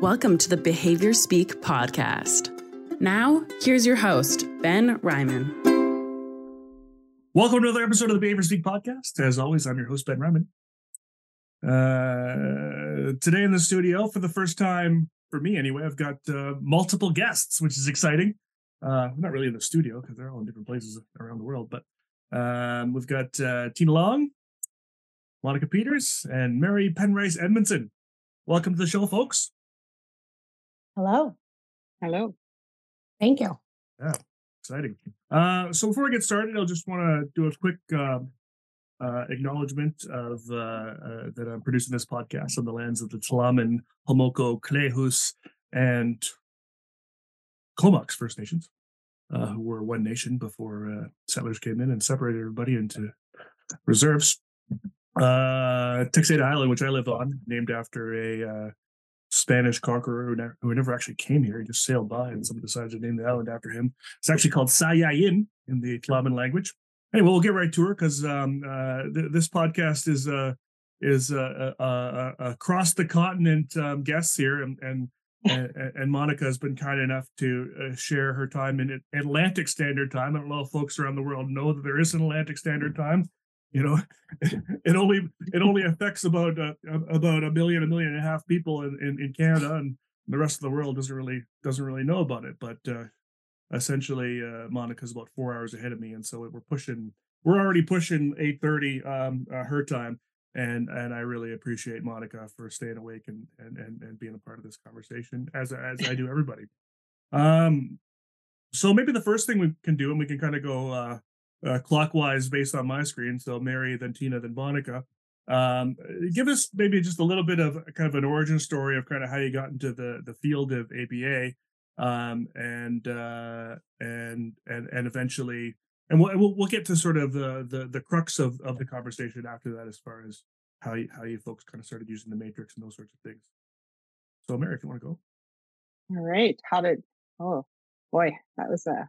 Welcome to the Behavior Speak podcast. Now, here's your host, Ben Ryman. Welcome to another episode of the Behavior Speak podcast. As always, I'm your host, Ben Ryman. Uh, today in the studio, for the first time for me anyway, I've got uh, multiple guests, which is exciting. Uh, we're not really in the studio because they're all in different places around the world, but um, we've got uh, Tina Long, Monica Peters, and Mary Penrice Edmondson. Welcome to the show, folks. Hello. Hello. Thank you. Yeah, exciting. Uh, so before we get started, I'll just want to do a quick uh, uh, acknowledgement of uh, uh, that I'm producing this podcast on the lands of the Tla'amin, Homalco, Klahoose, and Comox First Nations, uh, who were one nation before settlers came in and separated everybody into reserves. Uh, Texada Island, which I live on, named after a Spanish conqueror who never, who never actually came here. He just sailed by, and someone decided to name the island after him. It's actually called Sayayin in the Tla'amin language. Anyway, we'll get right to her because um, uh, th- this podcast is uh, is uh, uh, uh across the continent um, guests here, and and, and, and Monica has been kind enough to uh, share her time in Atlantic Standard Time. I don't know if folks around the world know that there is an Atlantic Standard Time you know it only it only affects about uh, about a million a million and a half people in, in, in canada and the rest of the world doesn't really doesn't really know about it but uh essentially uh monica's about four hours ahead of me and so we're pushing we're already pushing 8 um uh, her time and and i really appreciate monica for staying awake and and and, and being a part of this conversation as as i do everybody. Um so maybe the first thing we can do and we can kind of go uh uh, clockwise based on my screen. So Mary, then Tina, then Monica. Um, give us maybe just a little bit of kind of an origin story of kind of how you got into the the field of ABA, um, and uh, and and and eventually, and we'll, we'll, we'll get to sort of the the the crux of of the conversation after that, as far as how you how you folks kind of started using the matrix and those sorts of things. So, Mary, if you want to go. All right. How did? Oh boy, that was a.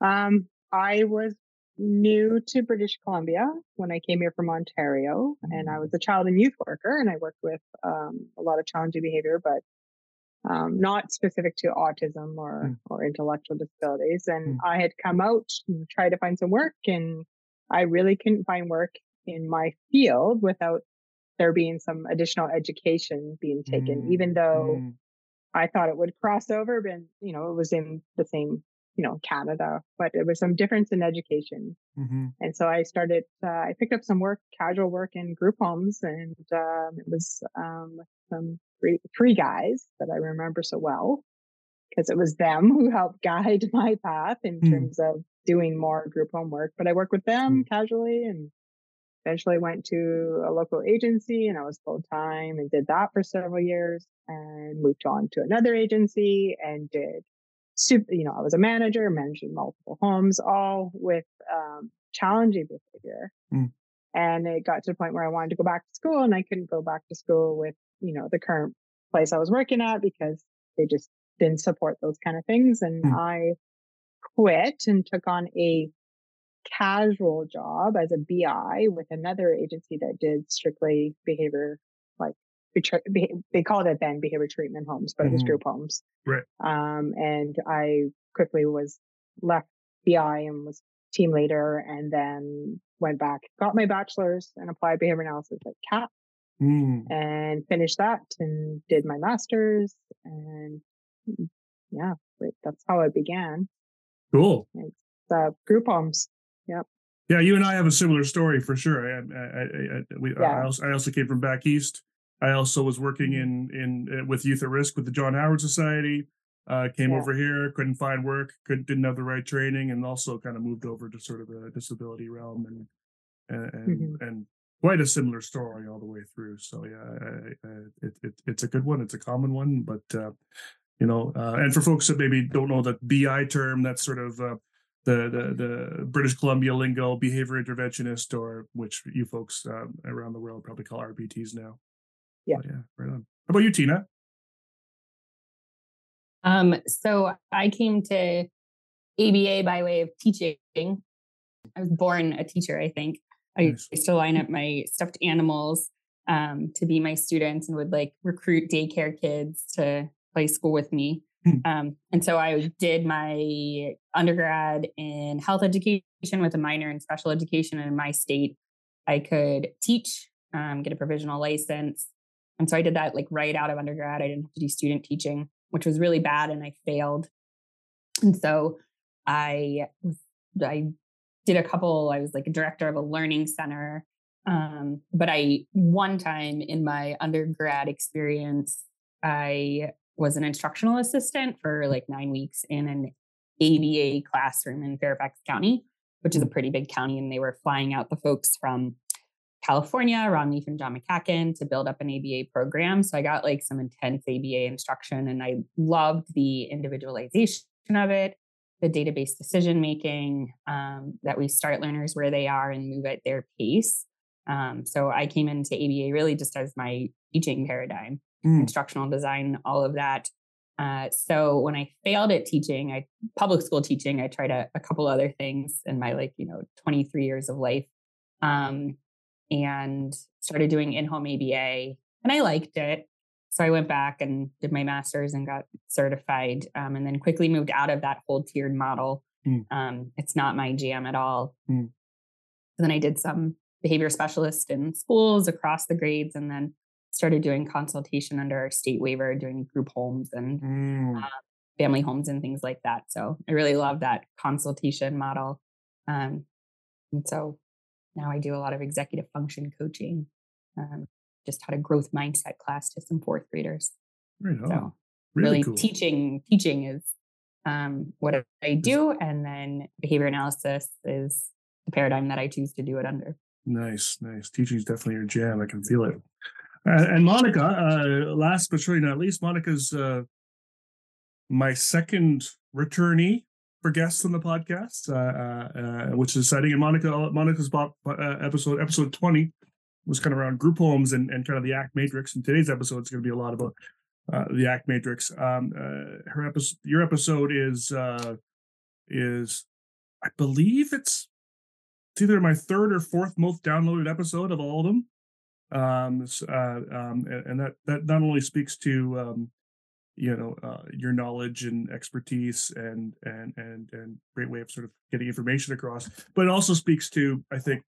Um, I was new to British Columbia when I came here from Ontario, and I mm. was a child and youth worker, and I worked with um, a lot of challenging behavior, but um, not specific to autism or mm. or intellectual disabilities. And mm. I had come out and tried to find some work, and I really couldn't find work in my field without there being some additional education being taken, mm. even though. Mm. I thought it would cross over, but you know, it was in the same you know, Canada, but there was some difference in education. Mm-hmm. And so I started, uh, I picked up some work, casual work in group homes and, um, it was, um, some three, three guys that I remember so well because it was them who helped guide my path in mm. terms of doing more group home work. But I worked with them mm. casually and eventually went to a local agency and I was full time and did that for several years and moved on to another agency and did super, you know, I was a manager, managing multiple homes, all with um, challenging behavior. Mm. And it got to the point where I wanted to go back to school and I couldn't go back to school with, you know, the current place I was working at because they just didn't support those kind of things. And mm. I quit and took on a casual job as a BI with another agency that did strictly behavior they called it then behavior treatment homes, but mm-hmm. it was mm-hmm. group homes. Right. Um, and I quickly was left BI and was team leader and then went back, got my bachelor's and applied behavior analysis at CAP mm. and finished that and did my master's. And yeah, that's how it began. Cool. It's uh, group homes. Yep. Yeah, you and I have a similar story for sure. I, I, I, we, yeah. I, also, I also came from back east I also was working mm-hmm. in in uh, with youth at risk with the John Howard Society. Uh, came yeah. over here, couldn't find work, couldn't didn't have the right training, and also kind of moved over to sort of the disability realm and and mm-hmm. and quite a similar story all the way through. So yeah, I, I, it, it, it's a good one. It's a common one, but uh, you know, uh, and for folks that maybe don't know the BI term, that's sort of uh, the, the the British Columbia lingo, behavior interventionist, or which you folks um, around the world probably call RBTs now. Yeah. Yeah. Right on. How about you, Tina? Um, so I came to ABA by way of teaching. I was born a teacher, I think. I nice. used to line up my stuffed animals um, to be my students and would like recruit daycare kids to play school with me. Hmm. Um, and so I did my undergrad in health education with a minor in special education. And in my state, I could teach, um, get a provisional license. And so I did that like right out of undergrad. I didn't have to do student teaching, which was really bad. And I failed. And so I was, I did a couple, I was like a director of a learning center. Um, but I, one time in my undergrad experience, I was an instructional assistant for like nine weeks in an ABA classroom in Fairfax County, which is a pretty big county. And they were flying out the folks from California, Ron Leaf and John McEachin to build up an ABA program. So I got like some intense ABA instruction and I loved the individualization of it, the data-based decision making, um, that we start learners where they are and move at their pace. Um, so I came into ABA really just as my teaching paradigm, Mm. instructional design, all of that. Uh, so when I failed at teaching, I public school teaching, I tried a, a couple other things in my like you know 23 years of life, um, and started doing in-home ABA, and I liked it. So I went back and did my master's and got certified, um, and then quickly moved out of that whole tiered model. Mm. Um, it's not my jam at all. Mm. then I did some behavior specialist in schools across the grades, and then started doing consultation under our state waiver, doing group homes and Mm. family homes and things like that. So I really love that consultation model. Um, and so now I do a lot of executive function coaching, um, just had a growth mindset class to some fourth graders. Right. So really, really cool. teaching, teaching is um, what I do. And then behavior analysis is the paradigm that I choose to do it under. Nice, nice. Teaching is definitely your jam. I can feel it. Uh, and Monica, uh, last but surely not least, Monica's uh, my second returnee for guests on the podcast, uh, uh, uh, which is exciting. And Monica, Monica's uh, episode, episode twenty, was kind of around group homes and, and kind of the ACT matrix. And today's episode is going to be a lot about uh, the ACT matrix. Um, her episode, your episode is is, I believe it's it's either my third or fourth most downloaded episode of all of them um, uh, um, and, and that that not only speaks to um, you know uh, your knowledge and expertise and and and and great way of sort of getting information across, but it also speaks to I think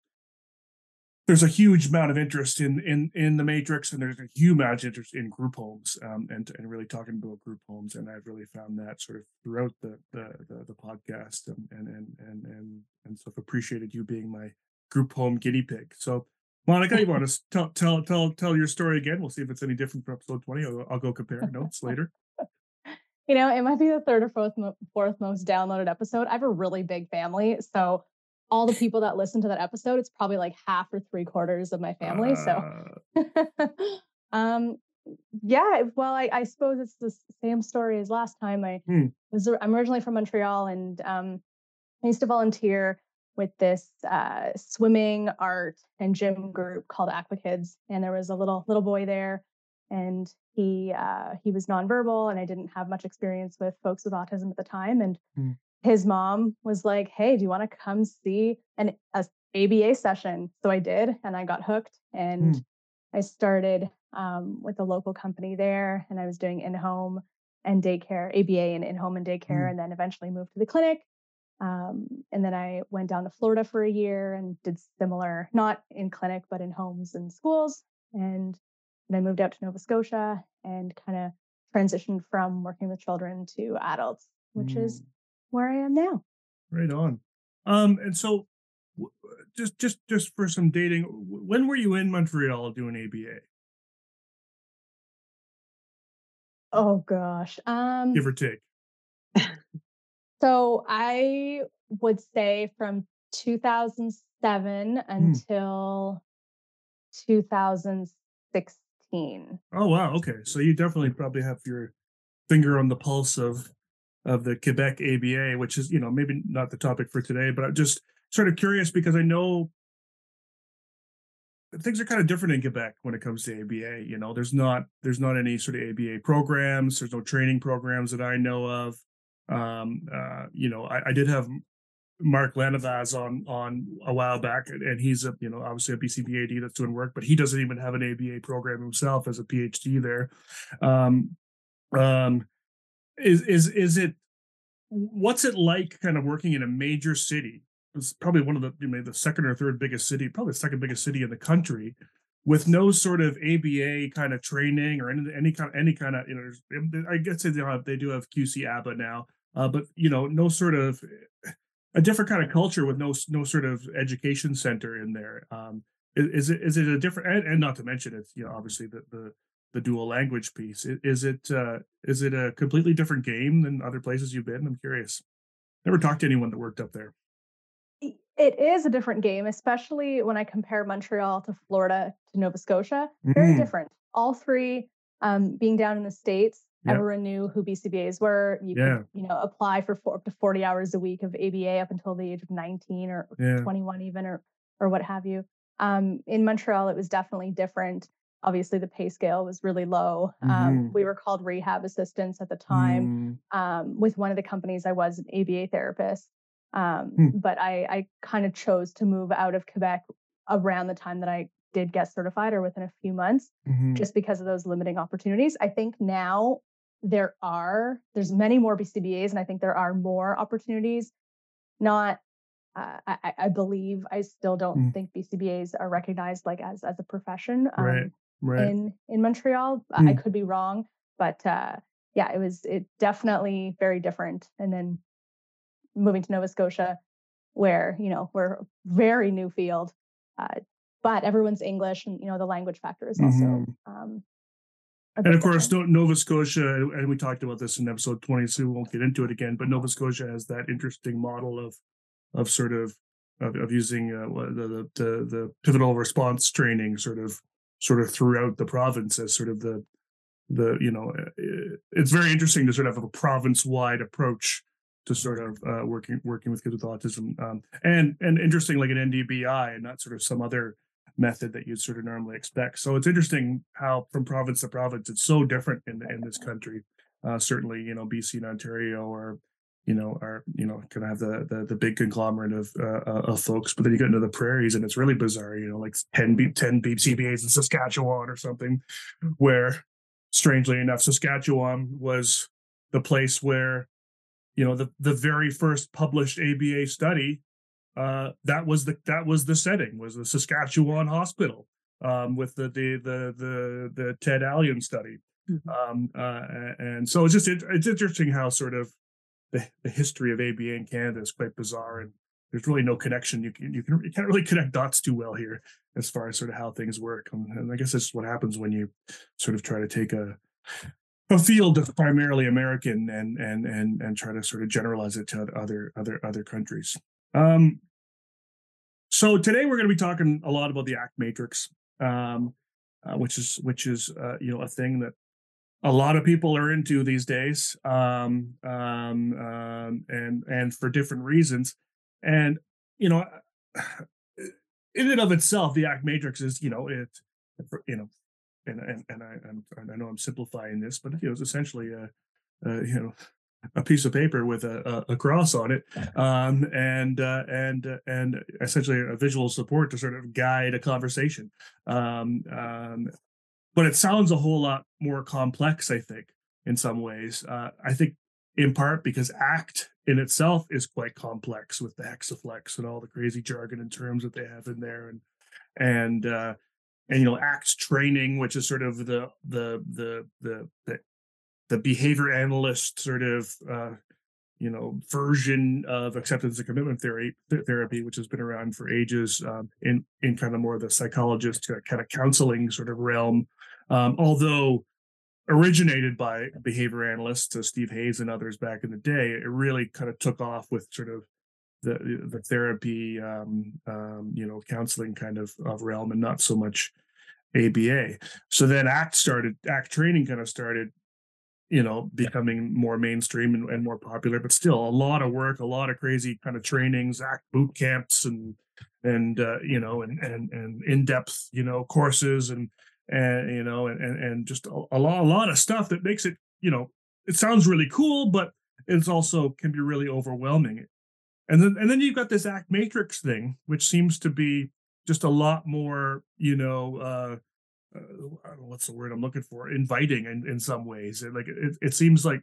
there's a huge amount of interest in in in the matrix, and there's a huge amount of interest in group homes um, and and really talking about group homes, and I've really found that sort of throughout the the the, the podcast, and and and and and and so I've appreciated you being my group home guinea pig. So Monica, you want to tell tell tell tell your story again? We'll see if it's any different from episode twenty. I'll, I'll go compare notes later. You know, it might be the third or fourth, mo- fourth most downloaded episode. I have a really big family. So all the people that listen to that episode, it's probably like half or three quarters of my family. so Uh, um yeah well I, I suppose it's the same story as last time i Hmm. was i'm originally from montreal and um i used to volunteer with this uh swimming art and gym group called aqua kids and there was a little little boy there and he uh he was nonverbal and i didn't have much experience with folks with autism at the time and Hmm. his mom was like hey do you want to come see an a aba session so i did and i got hooked and I started um, with a local company there, and I was doing in-home and daycare, ABA and in-home and daycare, Mm. and then eventually moved to the clinic. Um, and then I went down to Florida for a year and did similar, not in clinic, but in homes and schools. And then I moved out to Nova Scotia and kind of transitioned from working with children to adults, which is Mm. where I am now. Right on. Um, and so just just just for some dating, when were you in Montreal doing ABA? Oh gosh. Um, Give or take. So I would say from 2007 hmm. until 2016. Oh wow, okay. So you definitely probably have your finger on the pulse of of the Quebec ABA, which is, you know, maybe not the topic for today, but I'm just sort of curious because I know things are kind of different in Quebec when it comes to ABA. You know, there's not there's not any sort of ABA programs. There's no training programs that I know of. Um, uh, you know, I, I did have Marc Lanovaz on on a while back, and he's a you know obviously a BCBAD that's doing work, but he doesn't even have an ABA program himself as a PhD there. Um, um, is is is it what's it like kind of working in a major city it's probably one of the you know, the second or third biggest city probably the second biggest city in the country with no sort of aba kind of training or any, any kind of any kind of you know i guess they do have they do have qc aba now uh, but you know no sort of a different kind of culture with no no sort of education center in there um is, it is it a different and, and not to mention it's you know obviously the the the dual language piece. Is it uh, is it a completely different game than other places you've been? I'm curious. Never talked to anyone that worked up there. It is a different game, especially when I compare Montreal to Florida to Nova Scotia. Very mm. different. All three um, being down in the states. Yep. Everyone knew who BCBAs were. You yeah. could, you know, apply for four, up to 40 hours a week of ABA up until the age of 19 or yeah. 21 even or or what have you. Um, in Montreal, it was definitely different obviously the pay scale was really low. Um, mm-hmm. Um, we were called rehab assistants at the time. Mm. Um, with one of the companies, I was an ABA therapist, um, mm. but I, I kind of chose to move out of Quebec around the time that I did get certified, or within a few months, mm-hmm. just because of those limiting opportunities. I think now there are there's many more BCBAs, and I think there are more opportunities. Not uh, I, I, believe I still don't mm. think BCBAs are recognized like as as a profession. Um, right right. in in Montreal. Mm. I could be wrong, but uh, yeah, it was it definitely very different. And then moving to Nova Scotia, where you know we're very new field, uh, but everyone's English, and you know the language factor is also. Mm-hmm. Um, and of course, Nova Scotia, and we talked about this in episode 20, so we won't get into it again. But Nova Scotia has that interesting model of, of sort of, of, of using uh, the, the the pivotal response training, sort of sort of throughout the province as sort of the the you know eh, eh, it's very interesting to sort of have a province wide approach to sort of uh, working working with kids with autism um, and and interesting like an NDBI and not sort of some other method that you'd sort of normally expect. So it's interesting how from province to province it's so different in in this country. Uh, certainly, you know, BC and Ontario are you know, are you know, kind of have the the, the big conglomerate of uh, uh, of folks. But then you get into the prairies, and it's really bizarre. You know, like 10 B, 10 BCBAs in Saskatchewan or something, where strangely enough, Saskatchewan was the place where, you know, the the very first published ABA study. Uh, that was the that was the setting was the Saskatchewan hospital um, with the the the the the Ted Ayllon study. Mm-hmm. Um, uh, and so it's just it, it's interesting how sort of the, the history of ABA in Canada is quite bizarre, and there's really no connection. You can you can you can't really connect dots too well here as far as sort of how things work. And I guess that's what happens when you sort of try to take a a field of primarily American and and and and try to sort of generalize it to other other other countries. Um, so today we're going to be talking a lot about the ACT matrix, um, uh, which is which is uh, you know a thing that a lot of people are into these days, um, um, um, and and for different reasons. And you know, in and of itself, the Act Matrix is you know it, you know, and and and I i know I'm simplifying this, but it was essentially a, a you know a piece of paper with a, a, cross on it, um, and uh, and uh, and essentially a visual support to sort of guide a conversation. Um, um, but it sounds a whole lot more complex i think in some ways uh, i think in part because act in itself is quite complex with the hexaflex and all the crazy jargon and terms that they have in there and and uh and you know act training which is sort of the the the the the, the behavior analyst sort of uh you know version of acceptance and commitment theory therapy which has been around for ages um, in in kind of more the psychologist kind of counseling sort of realm um, although originated by behavior analysts, uh, Steve Hayes and others back in the day, it really kind of took off with sort of the the therapy, um, um, you know, counseling kind of, of realm, and not so much ABA. So then ACT started, ACT training kind of started, you know, becoming more mainstream and, and more popular, but still a lot of work, a lot of crazy kind of trainings, ACT boot camps, and and uh, you know, and and and in depth, you know, courses and and you know, and and, and just a, a lot a lot of stuff that makes it, you know, it sounds really cool, but it's also can be really overwhelming. and then and then you've got this act matrix thing, which seems to be just a lot more, you know, uh, uh I don't know what's the word I'm looking for? Inviting in, in some ways. It, like it, it seems like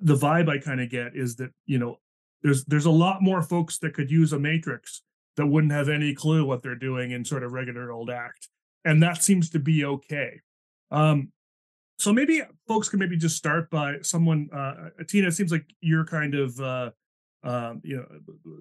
the vibe I kind of get is that you know there's there's a lot more folks that could use a matrix that wouldn't have any clue what they're doing in sort of regular old act, and that seems to be okay. Um, so maybe folks can maybe just start by someone. Uh, Tina, it seems like you're kind of uh, um, you know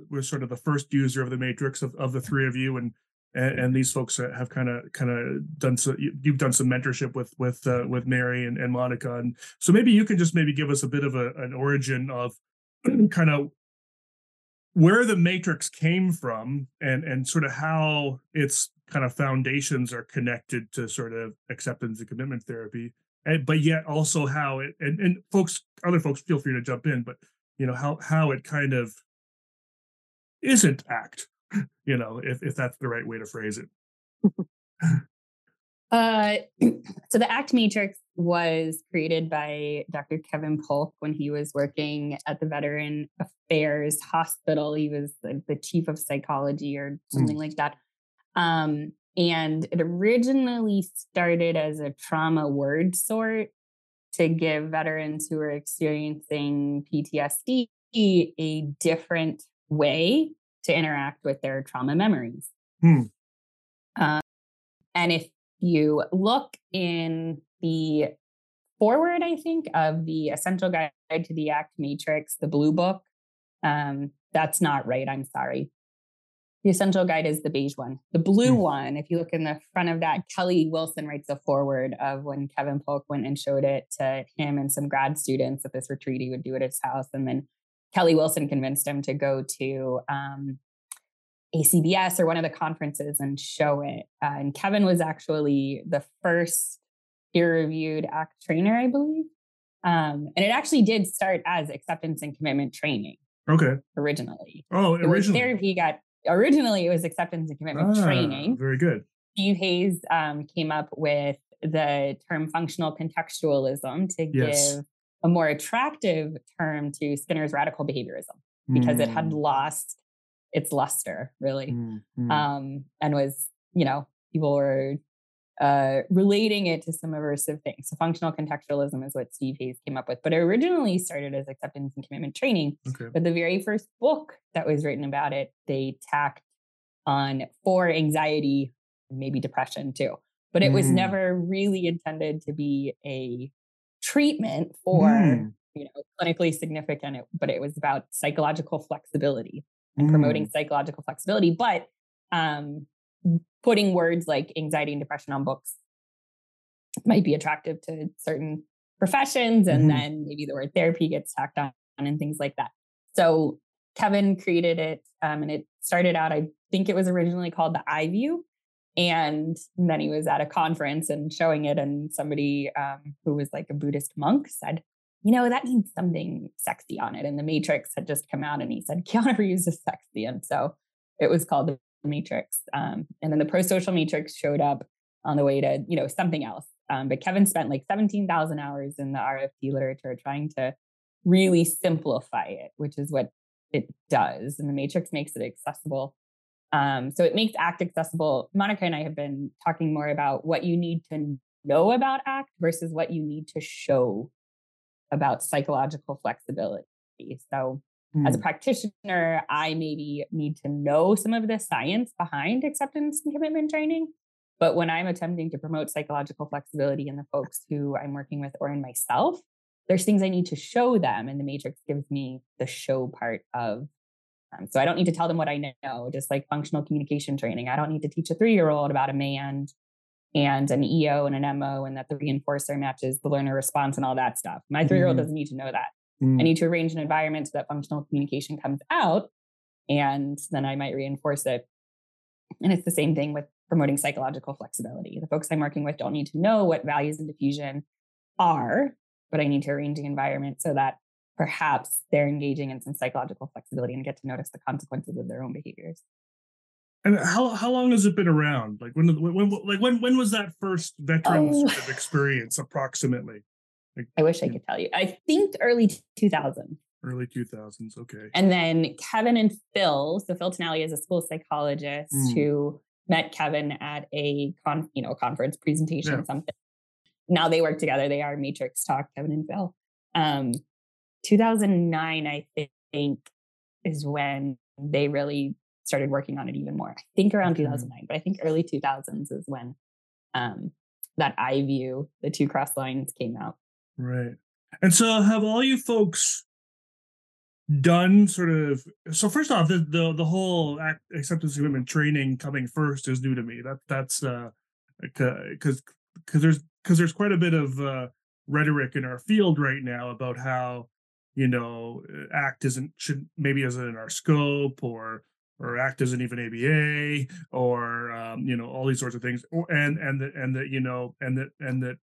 we're sort of the first user of the matrix of, of the three of you, and and, and these folks have kind of kind of done so. You've done some mentorship with with uh, with Mary and, and Monica, and so maybe you can just maybe give us a bit of a, an origin of kind of where the matrix came from and and sort of how its kind of foundations are connected to sort of acceptance and commitment therapy and, but yet also how it and, and folks other folks feel free to jump in but you know how how it kind of isn't act you know if if that's the right way to phrase it uh so the act matrix was created by Dr. Kevin Polk when he was working at the Veteran Affairs Hospital. He was the, the chief of psychology or something mm. like that. Um, and it originally started as a trauma word sort to give veterans who are experiencing PTSD a different way to interact with their trauma memories. Hmm. Um, and if you look in the foreword, I think, of the Essential Guide to the ACT Matrix, the blue book. Um, that's not right. I'm sorry. The Essential Guide is the beige one. The blue mm. one, if you look in the front of that, Kelly Wilson writes a foreword of when Kevin Polk went and showed it to him and some grad students at this retreat he would do at his house. And then Kelly Wilson convinced him to go to um, ACBS or one of the conferences and show it. Uh, and Kevin was actually the first peer reviewed ACT trainer, I believe. Um, and it actually did start as acceptance and commitment training. Okay. Originally. Oh, originally. Therapy got originally it was acceptance and commitment ah, training. Very good. Steve Hayes um, came up with the term functional contextualism to yes. give a more attractive term to Skinner's radical behaviorism because mm. it had mm. lost its luster, really, mm. Mm. Um, and was you know people were uh, relating it to some aversive things. So functional contextualism is what Steve Hayes came up with, but it originally started as acceptance and commitment training. Okay. But the very first book that was written about it, they tacked on for anxiety, maybe depression too. But it mm. was never really intended to be a treatment for mm. you know clinically significant. But it was about psychological flexibility and promoting mm. psychological flexibility. But um, putting words like anxiety and depression on books might be attractive to certain professions and mm-hmm. then maybe the word therapy gets tacked on and things like that so kevin created it um, and it started out i think it was originally called the i view and then he was at a conference and showing it and somebody um, who was like a buddhist monk said you know that needs something sexy on it and the matrix had just come out and he said keanu reeves is sexy and so it was called the matrix. Um, and then the pro social matrix showed up on the way to, you know, something else. Um, but Kevin spent like 17,000 hours in the RFT literature trying to really simplify it, which is what it does. And the matrix makes it accessible. Um, so it makes ACT accessible. Monica and I have been talking more about what you need to know about ACT versus what you need to show about psychological flexibility. So Mm. As a mm. practitioner, I maybe need to know some of the science behind acceptance and commitment training. But when I'm attempting to promote psychological flexibility in the folks who I'm working with or in myself, there's things I need to show them. And the matrix gives me the show part of. Um, so I don't need to tell them what I know, just like functional communication training. I don't need to teach a three year old about a mand and an EO and an MO and that the reinforcer matches the learner response and all that stuff. My three year old mm-hmm. doesn't need to know that. Mm. I need to arrange an environment so that functional communication comes out, and then I might reinforce it. And it's the same thing with promoting psychological flexibility. The folks I'm working with don't need to know what values and defusion are, but I need to arrange the environment so that perhaps they're engaging in some psychological flexibility and get to notice the consequences of their own behaviors. And how how long has it been around? Like when when like when when was that first veteran oh. sort of experience approximately? I wish I could tell you. I think early 2000. Early 2000s. Okay. And then Kevin and Phil. So Phil Tonelli is a school psychologist Mm. who met Kevin at a con, you know, conference presentation, Yeah. something. Now they work together. They are Matrix Talk, Kevin and Phil. Um, 2009, I think, is when they really started working on it even more. I think around Okay. 2009, but I think early 2000s is when um, that I view the two cross lines came out. Right. And so have all you folks done sort of so first off the the, the whole act, acceptance commitment training coming first is new to me. That that's uh because because there's because there's quite a bit of uh rhetoric in our field right now about how you know act isn't should maybe isn't in our scope or or act isn't even ABA or um, you know all these sorts of things. Or, and and that and that you know and that and that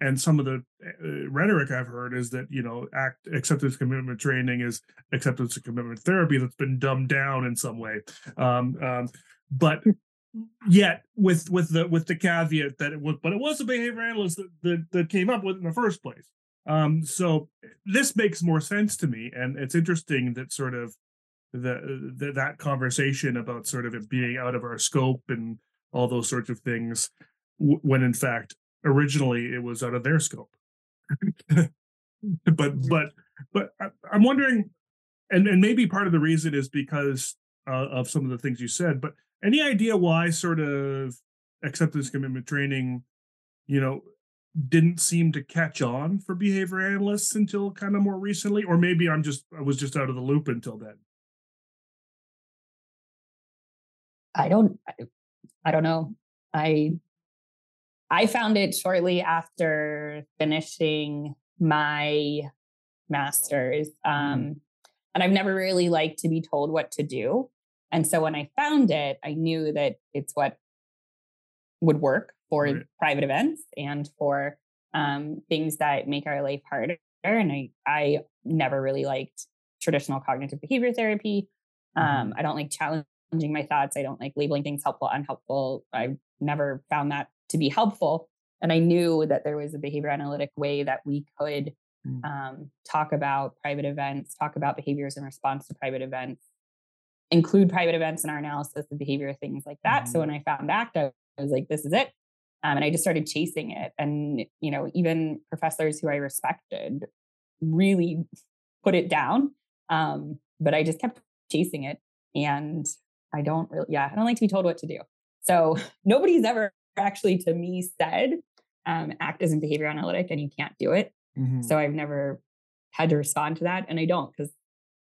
and some of the uh, rhetoric I've heard is that you know act acceptance commitment training is acceptance and commitment therapy that's been dumbed down in some way, um, um, but yet with with the with the caveat that it was but it was a behavior analyst that that, that came up with in the first place. Um, so this makes more sense to me, and it's interesting that sort of the, the that conversation about sort of it being out of our scope and all those sorts of things, when in fact originally it was out of their scope. but but but I, I'm wondering, and and maybe part of the reason is because uh, of some of the things you said. But any idea why sort of acceptance commitment training, you know, didn't seem to catch on for behavior analysts until kind of more recently, or maybe I'm just I was just out of the loop until then. I don't I, don't know. I I found it shortly after finishing my master's. Um, and I've never really liked to be told what to do. And so when I found it, I knew that it's what would work for Right. private events and for um, things that make our life harder. And I, I never really liked traditional cognitive behavior therapy. Um, I don't like challenging my thoughts. I don't like labeling things helpful, unhelpful. I've never found that to be helpful. And I knew that there was a behavior analytic way that we could Mm. um, talk about private events, talk about behaviors in response to private events, include private events in our analysis of behavior, things like that. So when I found ACT, I was like, this is it. Um, and I just started chasing it. And, you know, even professors who I respected really put it down. Um, but I just kept chasing it. And I don't really, yeah, I don't like to be told what to do. So nobody's ever actually to me said, um, act as a behavior analytic and you can't do it. Mhm. So I've never had to respond to that. And I don't because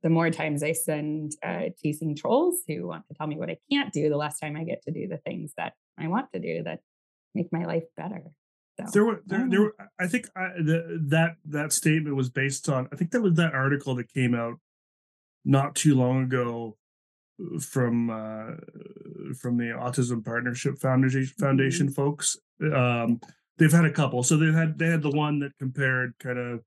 the more times I send uh, chasing trolls who want to tell me what I can't do, the less time I get to do the things that I want to do that make my life better. So There were there, there were I think I, the, that that statement was based on I think that was that article that came out not too long ago from uh from the Autism Partnership Foundation Foundation folks. Um they've had a couple. So they had they had the one that compared kind of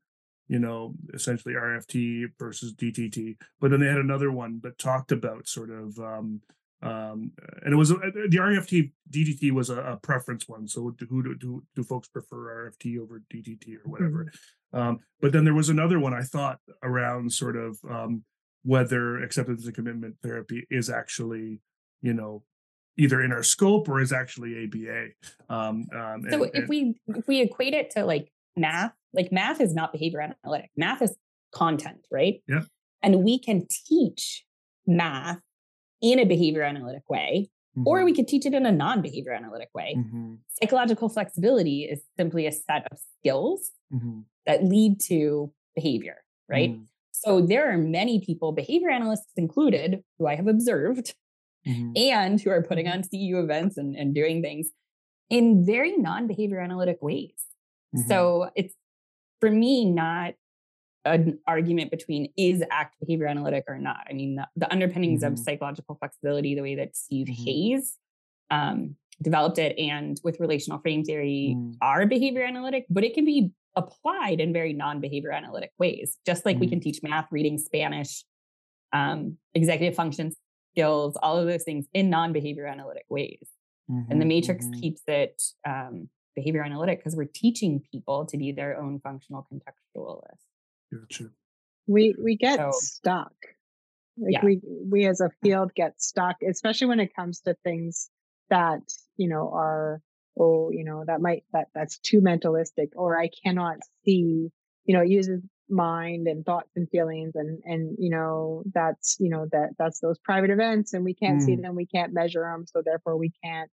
you know essentially RFT versus DTT, but then they had another one that talked about sort of um um and it was uh, the RFT DTT was a, a preference one. So do, who do, do do folks prefer RFT over DTT or whatever? Um, but then there was another one I thought around sort of um, whether acceptance and commitment therapy is actually, you know, either in our scope or is actually ABA. Um, um, So and- if and- we if we equate it to like math, like math is not behavior analytic. Math is content, right? Yeah. And we can teach math in a behavior analytic way, or Mhm, we could teach it in a non-behavior analytic way. mhm, Psychological flexibility is simply a set of skills mhm, that lead to behavior, right? mhm, So there are many people, behavior analysts included, who I have observed mhm, and who are putting on CEU events and, and doing things in very non-behavior analytic ways. mhm. So it's for me not an argument between is act behavior analytic or not. I mean, the, the underpinnings Mhm. of psychological flexibility, the way that Steve Mhm. Hayes um, developed it, and with relational frame theory, Mm. are behavior analytic, but it can be applied in very non-behavior analytic ways. Just like we can teach math, reading, Spanish, um, executive function skills, all of those things in non-behavior analytic ways. And the mhm, matrix mhm. keeps it um, behavior analytic because we're teaching people to be their own functional contextualists. Gotcha. we we get So- stuck. Like Yeah. we we as a field get stuck, especially when it comes to things that you know are oh you know that might that that's too mentalistic or I cannot see you know it uses mind and thoughts and feelings and and you know that's you know that that's those private events and we can't see hmm. them we can't measure them so therefore we can't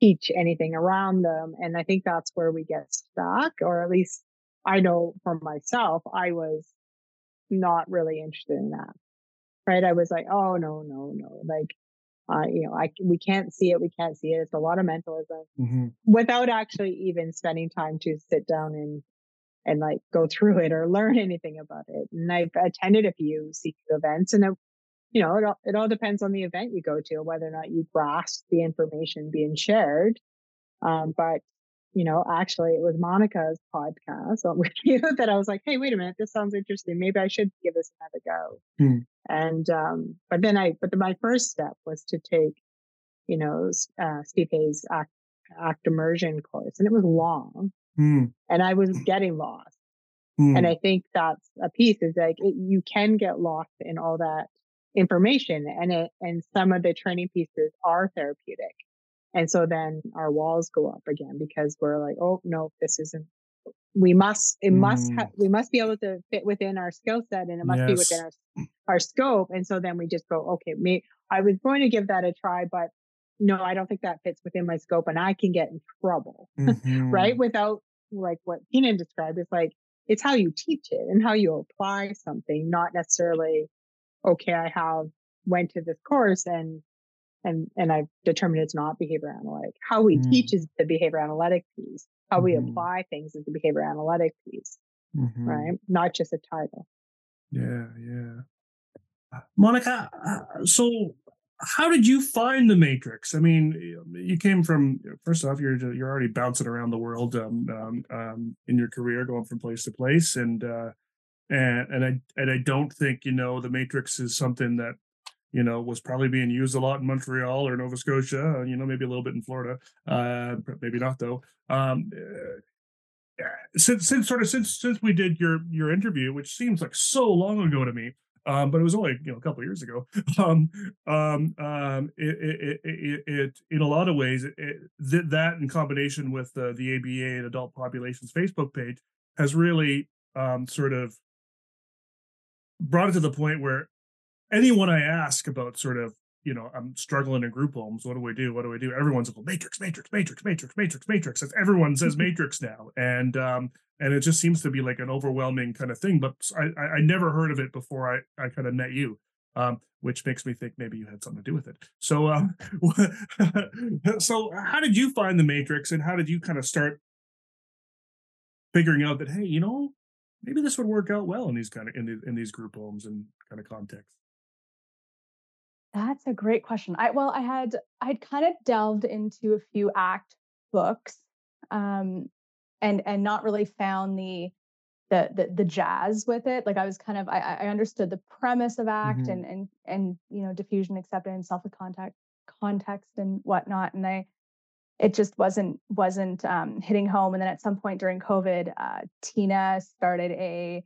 teach anything around them and I think that's where we get stuck or at least I know for myself I was not really interested in that right I was like oh no no no like uh, you know, I we can't see it. We can't see it. It's a lot of mentalism Mhm. without actually even spending time to sit down and and like go through it or learn anything about it. And I've attended a few CEU events, and it, you know, it all, it all depends on the event you go to, whether or not you grasp the information being shared. Um, but you know, actually, it was Monica's podcast on with you that I was like, hey, wait a minute, this sounds interesting. Maybe I should give this another go. Hmm. And um, but then I, but the, my first step was to take, you know, uh, Steve Hayes act, act immersion course, and it was long, Mm, and I was getting lost. mm, And I think that's a piece is like it, you can get lost in all that information, and it and some of the training pieces are therapeutic, and so then our walls go up again because we're like, oh no, this isn't. We must. It must. Ha- we must be able to fit within our skill set, and it must be within our our scope. And so then we just go, okay, me. I was going to give that a try, but no, I don't think that fits within my scope, and I can get in trouble mhm. right? Without like what Tina described, it's like it's how you teach it and how you apply something, not necessarily, okay, I have went to this course and and and I've determined it's not behavior analytic. How we Mm. teach is the behavior analytic piece. How we Mhm. apply things is the behavior analytic piece, Mhm. right? Not just a title. Yeah, yeah. Uh, Monica, uh, so how did you find the Matrix? I mean, you came from first off, you're you're already bouncing around the world um, um, um, in your career, going from place to place, and uh, and and I and I don't think you know the Matrix is something that you know was probably being used a lot in Montreal or Nova Scotia. uh, You know, maybe a little bit in Florida, uh, maybe not though. Um, uh, since since sort of since since we did your your interview, which seems like so long ago to me, um, but it was only you know a couple years ago. Um, um, it, it, it, it, in a lot of ways, it, it, th- that in combination with the the ABA and Adult Populations Facebook page has really um, sort of brought it to the point where anyone I ask about sort of you know I'm struggling in group homes. What do we do? What do we do? Everyone's like, Matrix, Matrix, Matrix, Matrix, Matrix, Matrix. Everyone says Matrix now, and um, and it just seems to be like an overwhelming kind of thing. But I, I, I never heard of it before I, I kind of met you, um, which makes me think maybe you had something to do with it. So, um, so how did you find the Matrix, and how did you kind of start figuring out that hey, you know, maybe this would work out well in these kind of in, the, in these group homes and kind of contexts? That's a great question. I well, I had I'd kind of delved into a few ACT books, um, and and not really found the the the, the jazz with it. Like I was kind of I, I understood the premise of ACT Mhm. and and and you know defusion, acceptance, self contact context and whatnot, and I it just wasn't wasn't um, hitting home. And then at some point during COVID, uh, Tina started a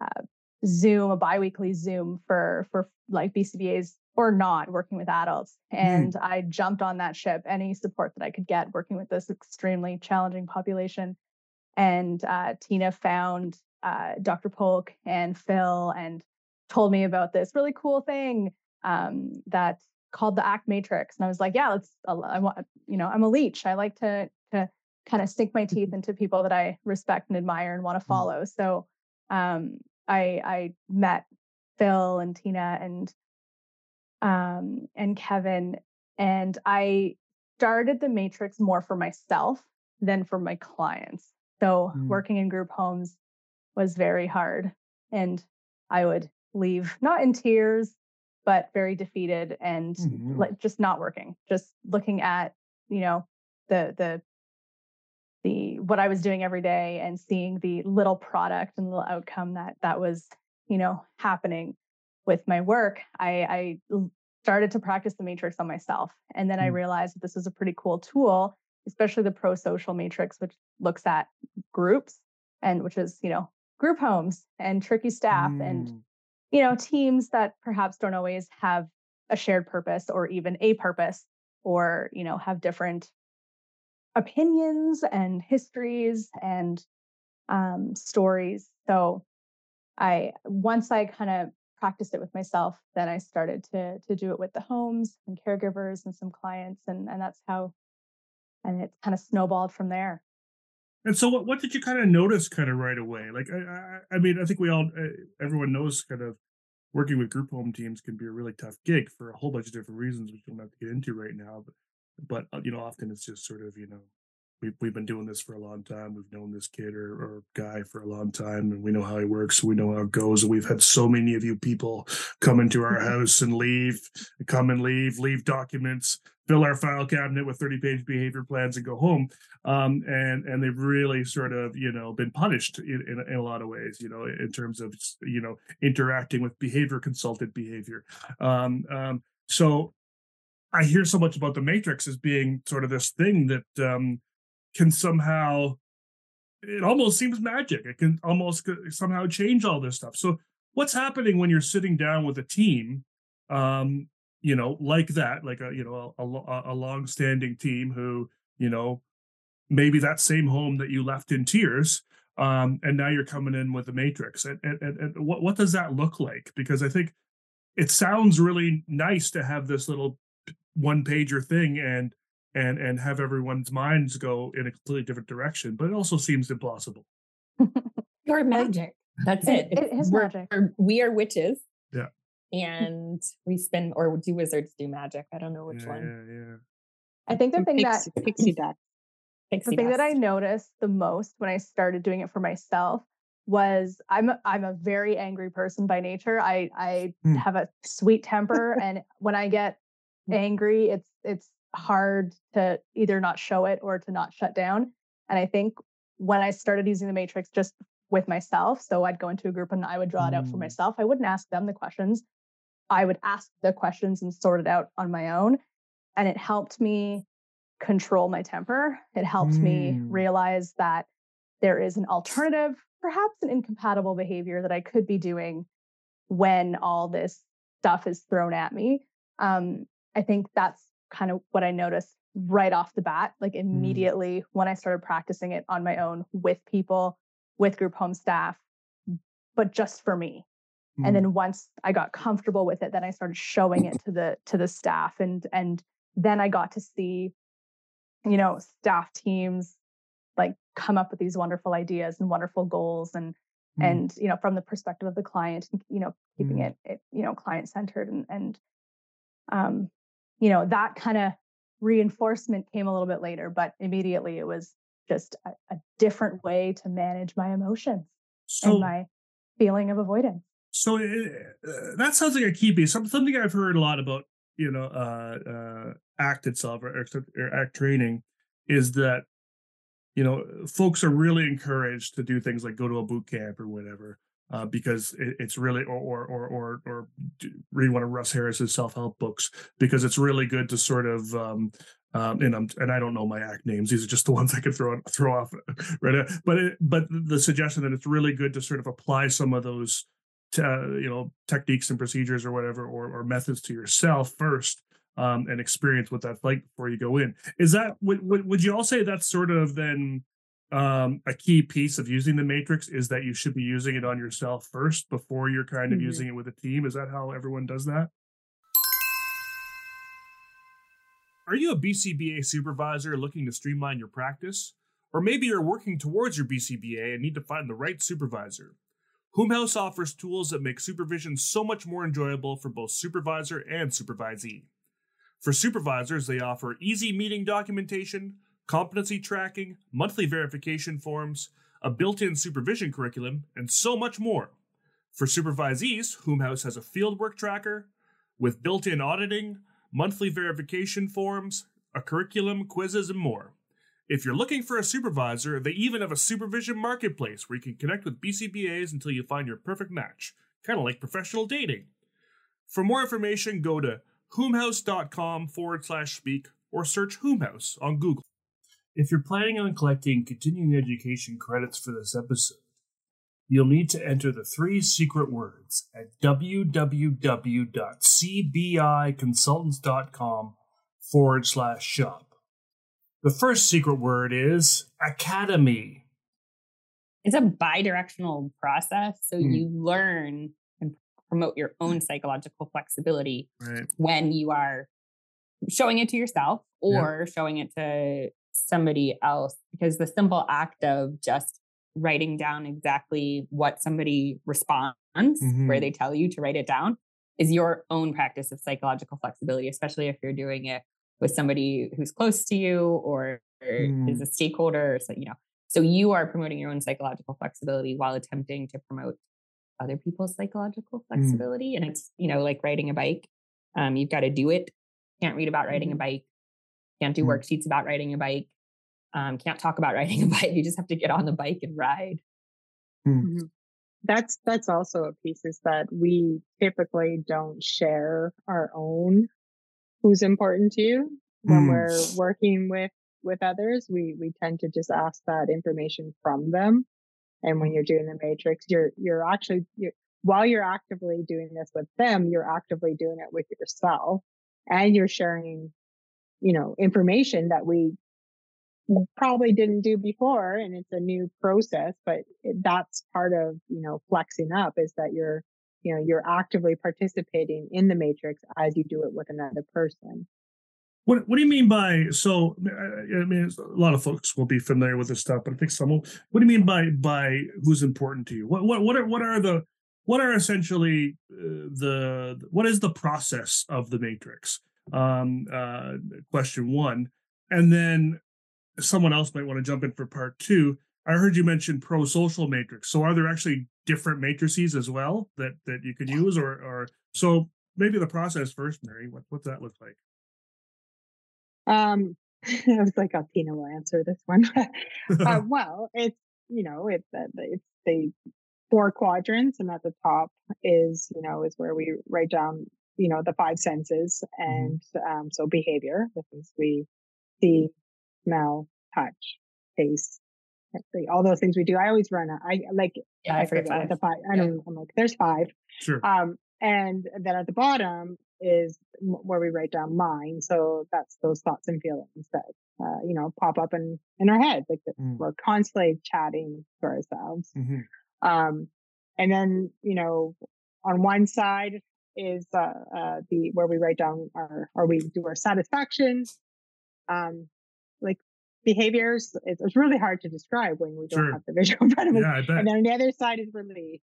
uh, Zoom, a biweekly Zoom for for like BCBAs or not working with adults. And I jumped on that ship. Any support that I could get working with this extremely challenging population. And uh, Tina found uh, Dr. Polk and Phil and told me about this really cool thing um, that called the Act Matrix. And I was like, yeah, let's. I want, you know, I'm a leech. I like to to kind of sink my teeth into people that I respect and admire and want to follow. So um, I I met Phil and Tina and um, and Kevin, and I started the Matrix more for myself than for my clients. So Mm. working in group homes was very hard, and I would leave not in tears, but very defeated and Mhm. like just not working. Just looking at you know the the the what I was doing every day and seeing the little product and little outcome that that was you know happening with my work, I started to practice the matrix on myself, and then I Mm. realized that this was a pretty cool tool, especially the pro social matrix, which looks at groups and which is you know group homes and tricky staff mm. and you know teams that perhaps don't always have a shared purpose or even a purpose or you know have different opinions and histories and um, stories so i once i kind of practiced it with myself then i started to to do it with the homes and caregivers and some clients and and that's how and it kind of snowballed from there and so, what, what did you kind of notice kind of right away? Like, I, I, I mean, I think we all, uh, everyone knows kind of working with group home teams can be a really tough gig for a whole bunch of different reasons, which we don't have to get into right now. But, but uh, you know, often it's just sort of, you know, we've, we've been doing this for a long time. We've known this kid or, or guy for a long time, and we know how he works. We know how it goes. And we've had so many of you people come into our mm-hmm. house and leave, come and leave, leave documents, fill our file cabinet with 30 page behavior plans and go home. Um, and and they've really sort of you know been punished in, in, in, a lot of ways you know in terms of you know interacting with behavior consulted behavior um, um, so i hear so much about the matrix as being sort of this thing that um, can somehow it almost seems magic. It can almost somehow change all this stuff. So what's happening when you're sitting down with a team um, you know like that like a you know a, a, long-standing team who you know maybe that same home that you left in tears um, and now you're coming in with the matrix. And, and, and what, what does that look like? Because i think it sounds really nice to have this little one pager thing and and and have everyone's minds go in a completely different direction but it also seems impossible you're magic. That's it, it, it is we're, magic. we are witches. Yeah. And we spin or do wizards do magic. I don't know which yeah, one. yeah yeah. I think the thing pixie, that pixie dust. Pixie the thing dust. that I noticed the most when I started doing it for myself was I'm a, I'm a very angry person by nature. I I mm. have a sweet temper, and when I get angry, it's it's hard to either not show it or to not shut down. And I think when I started using the matrix just with myself, so I'd go into a group and I would draw mm. it out for mm. myself. I wouldn't ask them the questions. I would ask the questions and sort it out on my own. And it helped me control my temper. It helped mm. me realize that there is an alternative, perhaps an incompatible behavior that I could be doing when all this stuff is thrown at me. Um, I think that's kind of what I noticed right off the bat, like mm. immediately mm. when I started practicing it on my own with people, with group home staff, but just for me. Mm. And then once I got comfortable with it, then I started showing it to the to the staff and and then I got to see you know, staff teams like come up with these wonderful ideas and wonderful goals and mm. and you know from the perspective of the client you know keeping mm. it, it you know client centered and and um you know that kind of reinforcement came a little bit later but immediately it was just a, a different way to manage my emotions so, and my feeling of avoidance. So uh, that sounds like a key piece something i've heard a lot about you know uh, uh, act itself or, or act training is that you know folks are really encouraged to do things like go to a boot camp or whatever uh, because it, it's really or or or or, or read one of Russ Harris's self help books because it's really good to sort of um, um, and I'm and I don't know my act names; these are just the ones I can throw throw off right. Now. But it, but the suggestion that it's really good to sort of apply some of those to, you know techniques and procedures or whatever or, or methods to yourself first um, and experience what that's like before you go in is that would, would you all say that's sort of then um, a key piece of using the matrix is that you should be using it on yourself first before you're kind of mm-hmm. using it with a team is that how everyone does that are you a bcba supervisor looking to streamline your practice or maybe you're working towards your bcba and need to find the right supervisor Homehouse offers tools that make supervision so much more enjoyable for both supervisor and supervisee. For supervisors, they offer easy meeting documentation, competency tracking, monthly verification forms, a built in supervision curriculum, and so much more. For supervisees, Homehouse has a fieldwork tracker with built in auditing, monthly verification forms, a curriculum, quizzes, and more. If you're looking for a supervisor, they even have a supervision marketplace where you can connect with BCBAs until you find your perfect match, kind of like professional dating. For more information, go to homehouse.com forward slash speak or search Homehouse on Google. If you're planning on collecting continuing education credits for this episode, you'll need to enter the three secret words at www.cbiconsultants.com forward slash shop. The first secret word is academy. It's a bi directional process. So Mm. you learn and promote your own psychological flexibility Right. when you are showing it to yourself Yeah. or showing it to somebody else because the simple act of just writing down exactly what somebody responds where Mhm. they tell you to write it down is your own practice of psychological flexibility especially if you're doing it with somebody who's close to you or is a stakeholder or so you know. So you are promoting your own psychological flexibility while attempting to promote other people's psychological flexibility and it's you know like riding a bike um, you've got to do it. Can't read about riding a bike can't do Mm. worksheets about riding a bike um, can't talk about riding a bike you just have to get on the bike and ride Mhm. That's that's also a piece is that we typically don't share our own who's important to you when Mm. we're working with with others. We we tend to just ask that information from them. And when you're doing the matrix, you're you're actually you're, while you're actively doing this with them, you're actively doing it with yourself, and you're sharing, you know, information that we probably didn't do before and it's a new process but it, that's part of you know flexing up is that you're you know you're actively participating in the matrix as you do it with another person What What do you mean by so? I mean, a lot of folks will be familiar with this stuff, but I think some will. What do you mean by by who's important to you? What what what are what are the what are essentially uh, the what is the process of the matrix? Um, uh, question one, and then someone else might want to jump in for part two. I heard you mention pro social matrix. So are there actually different matrices as well that that you could use, or or so maybe the process first, Mary? What what's that look like? um i was like oh tina will answer this one uh, well it's you know it's uh, it's the four quadrants and at the top is you know is where we write down you know the five senses and um so behavior things we see smell touch taste all those things we do i always run out i like yeah i, forget what five. the five I don't. I'm like there's five sure. um and then at the bottom is where we write down mind so that's those thoughts and feelings that uh, you know pop up in in our head like Mm. we're constantly chatting to ourselves Mhm. um and then you know on one side is uh, uh the where we write down our or we do our satisfaction um like behaviors it's, it's really hard to describe when we don't Sure. have the visual in front of us Yeah, I bet. and then on the other side is relief.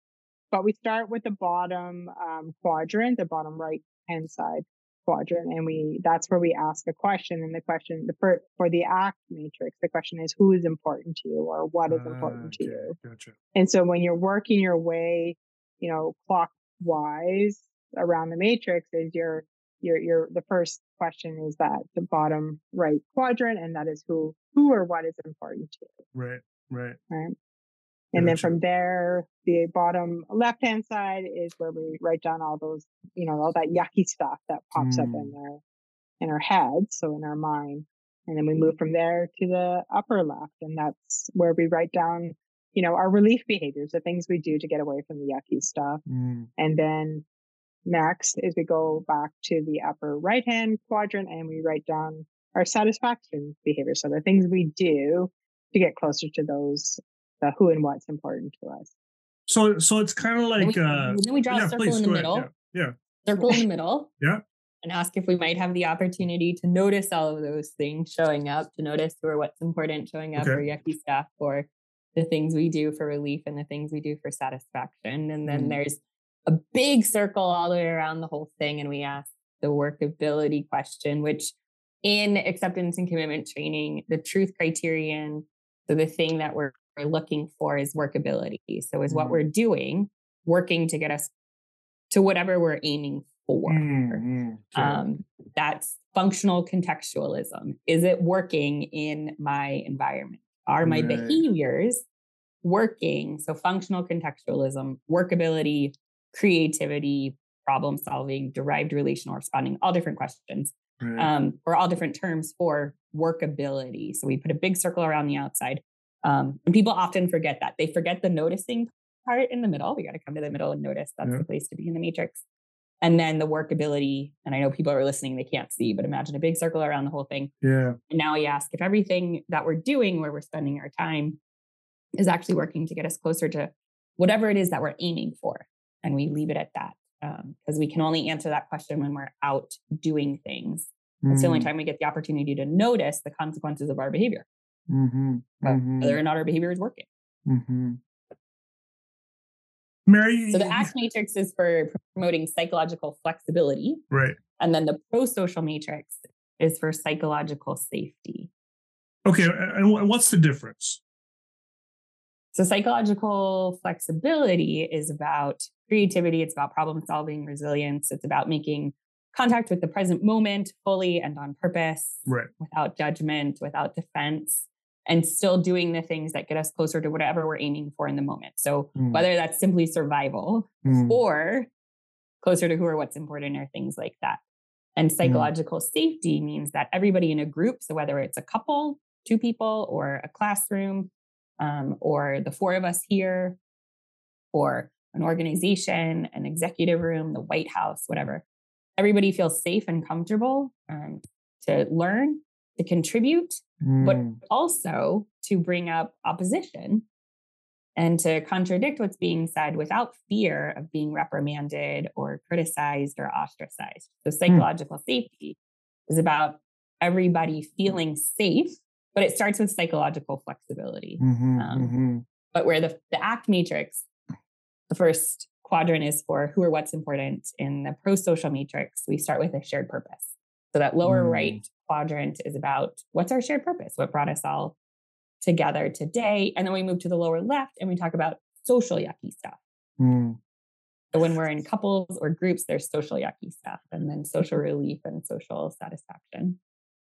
But we start with the bottom um, quadrant, the bottom right hand side quadrant, and we that's where we ask a question. And the question the for for the act matrix, the question is who is important to you or what is important to Ah, Okay, you. Gotcha. And so when you're working your way, you know, clockwise around the matrix, is your your your the first question is that the bottom right quadrant, and that is who who or what is important to you Right, right. right? And then from there, the bottom left hand side is where we write down all those, you know, all that yucky stuff that pops up in our in our head, so in our mind. And then we move from there to the upper left, and that's where we write down, you know, our relief behaviors, the things we do to get away from the yucky stuff. Mm, And then next is we go back to the upper right hand quadrant and we write down our satisfaction behavior. So the things we do to get closer to those, the who and what's important to us. So, so it's kind of Then like, we, uh, then we draw yeah, a circle please in the go ahead. middle Yeah, yeah. circle in the middle Yeah. and ask if we might have the opportunity to notice all of those things showing up, to notice who or what's important showing up Okay. for yucky stuff or the things we do for relief and the things we do for satisfaction. And then Mm. there's a big circle all the way around the whole thing. And we ask the workability question, which in acceptance and commitment training, the truth criterion, so the thing that we're, we're looking for is workability. So is what Mhm. we're doing working to get us to whatever we're aiming for. Mm, mm. Um, that's functional contextualism. Is it working in my environment? Are my Right. behaviors working? So, functional contextualism, workability, creativity, problem solving, derived relational responding, all different questions, Right. um, or all different terms for workability. So, we put a big circle around the outside. Um, and people often forget that. They forget the noticing part in the middle. We got to come to the middle and notice that's Yeah. the place to be in the matrix. And then the workability. And I know people are listening, they can't see, but imagine a big circle around the whole thing. Yeah. And now we ask if everything that we're doing, where we're spending our time, is actually working to get us closer to whatever it is that we're aiming for. And we leave it at that because we can only answer that question when we're out doing things. It's the only Mm, time we get the opportunity to notice the consequences of our behavior, mhm, uh, mhm, whether or not our behavior is working. mhm. Mary, So the ACT matrix is for promoting psychological flexibility, right. and then the pro-social matrix is for psychological safety. Okay, and what's the difference? So psychological flexibility is about creativity, it's about problem solving, resilience, it's about making contact with the present moment fully and on purpose, Right. without judgment, without defense, and still doing the things that get us closer to whatever we're aiming for in the moment. So Mm, whether that's simply survival mm, or closer to who or what's important or things like that. And psychological safety means that everybody in a group, so whether it's a couple, two people, or a classroom, um, or the four of us here, or an organization, an executive room, the White House, whatever, everybody feels safe and comfortable um, to learn, to contribute, but mm, also to bring up opposition and to contradict what's being said without fear of being reprimanded or criticized or ostracized. So, psychological safety is about everybody feeling safe, but it starts with psychological flexibility. mhm, um, mhm. But where the, the ACT matrix, the first quadrant is for who or what's important. In the pro social matrix, we start with a shared purpose. So that lower Mm. right quadrant is about what's our shared purpose? What brought us all together today? And then we move to the lower left and we talk about social yucky stuff. Mm, So when we're in couples or groups, there's social yucky stuff, and then social relief and social satisfaction.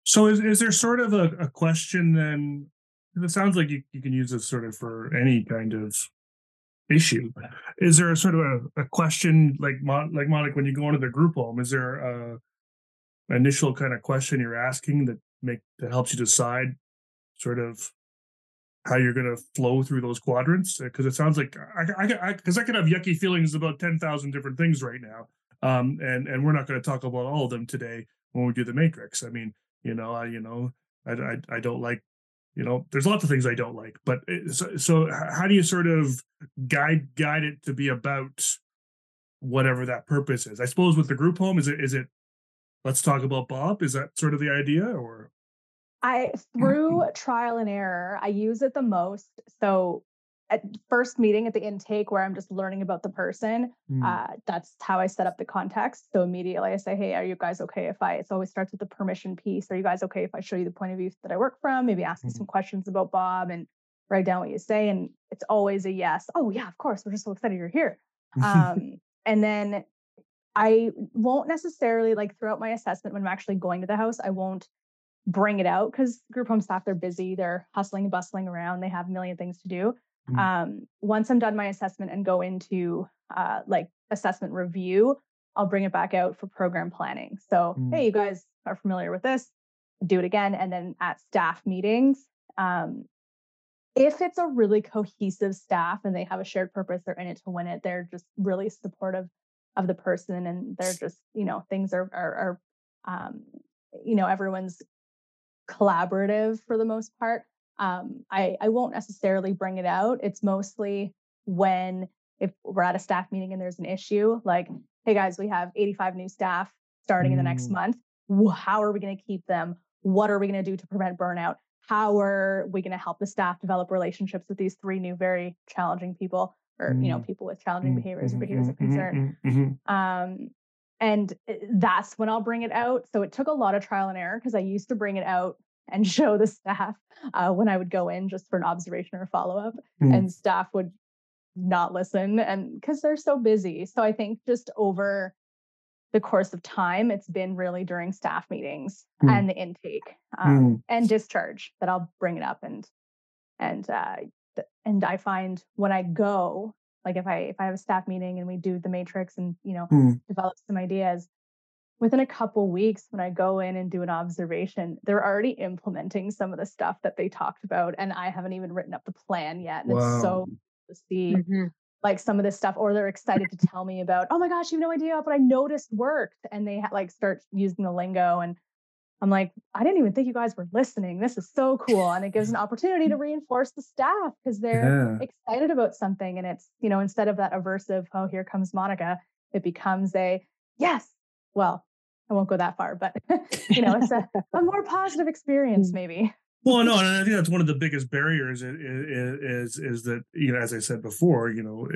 So is, is there sort of a, a question then? It sounds like you, you can use this sort of for any kind of issue. Is there a sort of a, a question like like Monica when you go into the group home? Is there a initial kind of question you're asking that make that helps you decide sort of how you're going to flow through those quadrants? Because it sounds like I because I, because I could have yucky feelings about ten thousand different things right now, um, and and we're not going to talk about all of them today when we do the matrix. I mean, you know, I you know, I I, I don't like, you know, there's lots of things I don't like, but so, so how do you sort of guide guide it to be about whatever that purpose is? I suppose with the group home, is it is it let's talk about Bob? Is that sort of the idea, or I through trial and error, I use it the most. So at first meeting at the intake where I'm just learning about the person, Mm, uh, that's how I set up the context. So immediately I say, Hey, are you guys okay if I, it always starts with the permission piece. Are you guys okay if I show you the point of view that I work from? Maybe ask you Mhm. some questions about Bob and write down what you say. And it's always a yes. Oh, yeah, of course. We're just so excited you're here. Um, and then I won't necessarily like throughout my assessment when I'm actually going to the house, I won't bring it out because group home staff, they're busy, they're hustling and bustling around, they have a million things to do. Mm. Um, once I'm done my assessment and go into uh, like assessment review, I'll bring it back out for program planning. So, Mm. hey, you guys are familiar with this, do it again. And then at staff meetings, um, if it's a really cohesive staff and they have a shared purpose, they're in it to win it, they're just really supportive of the person and they're just, you know, things are, are, are um, you know, everyone's collaborative for the most part. Um, I, I won't necessarily bring it out. It's mostly when if we're at a staff meeting and there's an issue, like, hey guys, we have 85 new staff starting in the next Mm. month. How are we going to keep them? What are we going to do to prevent burnout? How are we going to help the staff develop relationships with these three new, very challenging people, or you know, Mm. people with challenging Mm, behaviors or mhm, behaviors of concern? mhm, mhm. um and uh, that's when i'll bring it out so it took a lot of trial and error because i used to bring it out and show the staff uh, when i would go in just for an observation or follow-up Mm. and staff would not listen and because they're so busy so i think just over the course of time it's been really during staff meetings Mm. and the intake um, and discharge that i'll bring it up and and uh and i find when i go like if i if i have a staff meeting and we do the matrix and you know Mm. develop some ideas within a couple weeks when i go in and do an observation they're already implementing some of the stuff that they talked about and i haven't even written up the plan yet and it's so Wow. cool to see Mhm. like some of this stuff, or they're excited to tell me about, oh my gosh, you have no idea what I noticed worked. And they ha- like start using the lingo. And I'm like, I didn't even think you guys were listening. This is so cool. And it gives an opportunity to reinforce the staff because they're yeah. excited about something. And it's, you know, instead of that aversive, oh, here comes Monica, it becomes a yes. Well, I won't go that far, but you know, it's a, a more positive experience, mm. maybe. Well, no, and I think that's one of the biggest barriers is, is is that you know, as I said before, you know,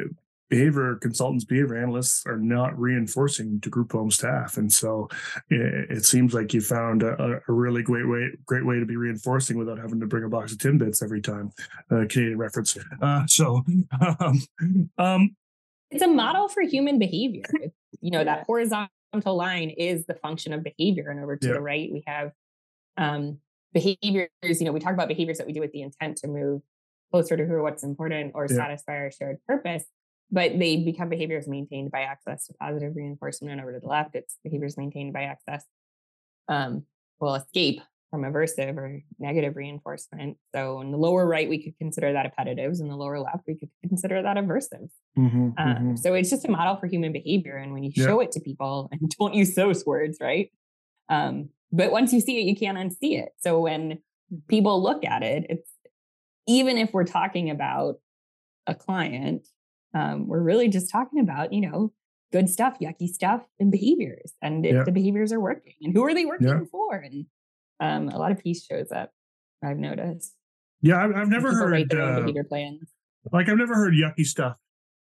behavior consultants, behavior analysts are not reinforcing to group home staff, and so it, it seems like you found a, a, really great way great way to be reinforcing without having to bring a box of Timbits every time. Uh, Canadian reference. Uh, so, um, um, it's a model for human behavior. you know that horizontal line is the function of behavior, and over to yeah. the right we have um, behaviors, you know, we talk about behaviors that we do with the intent to move closer to who or what's important or yeah. satisfy our shared purpose, but they become behaviors maintained by access to positive reinforcement. And over to the left, it's behaviors maintained by access um, will escape from aversive or negative reinforcement. So in the lower right, we could consider that appetitives. In the lower left, we could consider that aversive. Mm-hmm, um, mm-hmm. So it's just a model for human behavior. And when you show it to people, and don't use those words, right? Um, but once you see it, you can't unsee it. So when people look at it, it's even if we're talking about a client, um, we're really just talking about, you know, good stuff, yucky stuff, and behaviors. And if yeah. the behaviors are working, and who are they working yeah. for? And um, a lot of peace shows up. I've noticed. Yeah, I've, I've never heard uh. Like I've never heard yucky stuff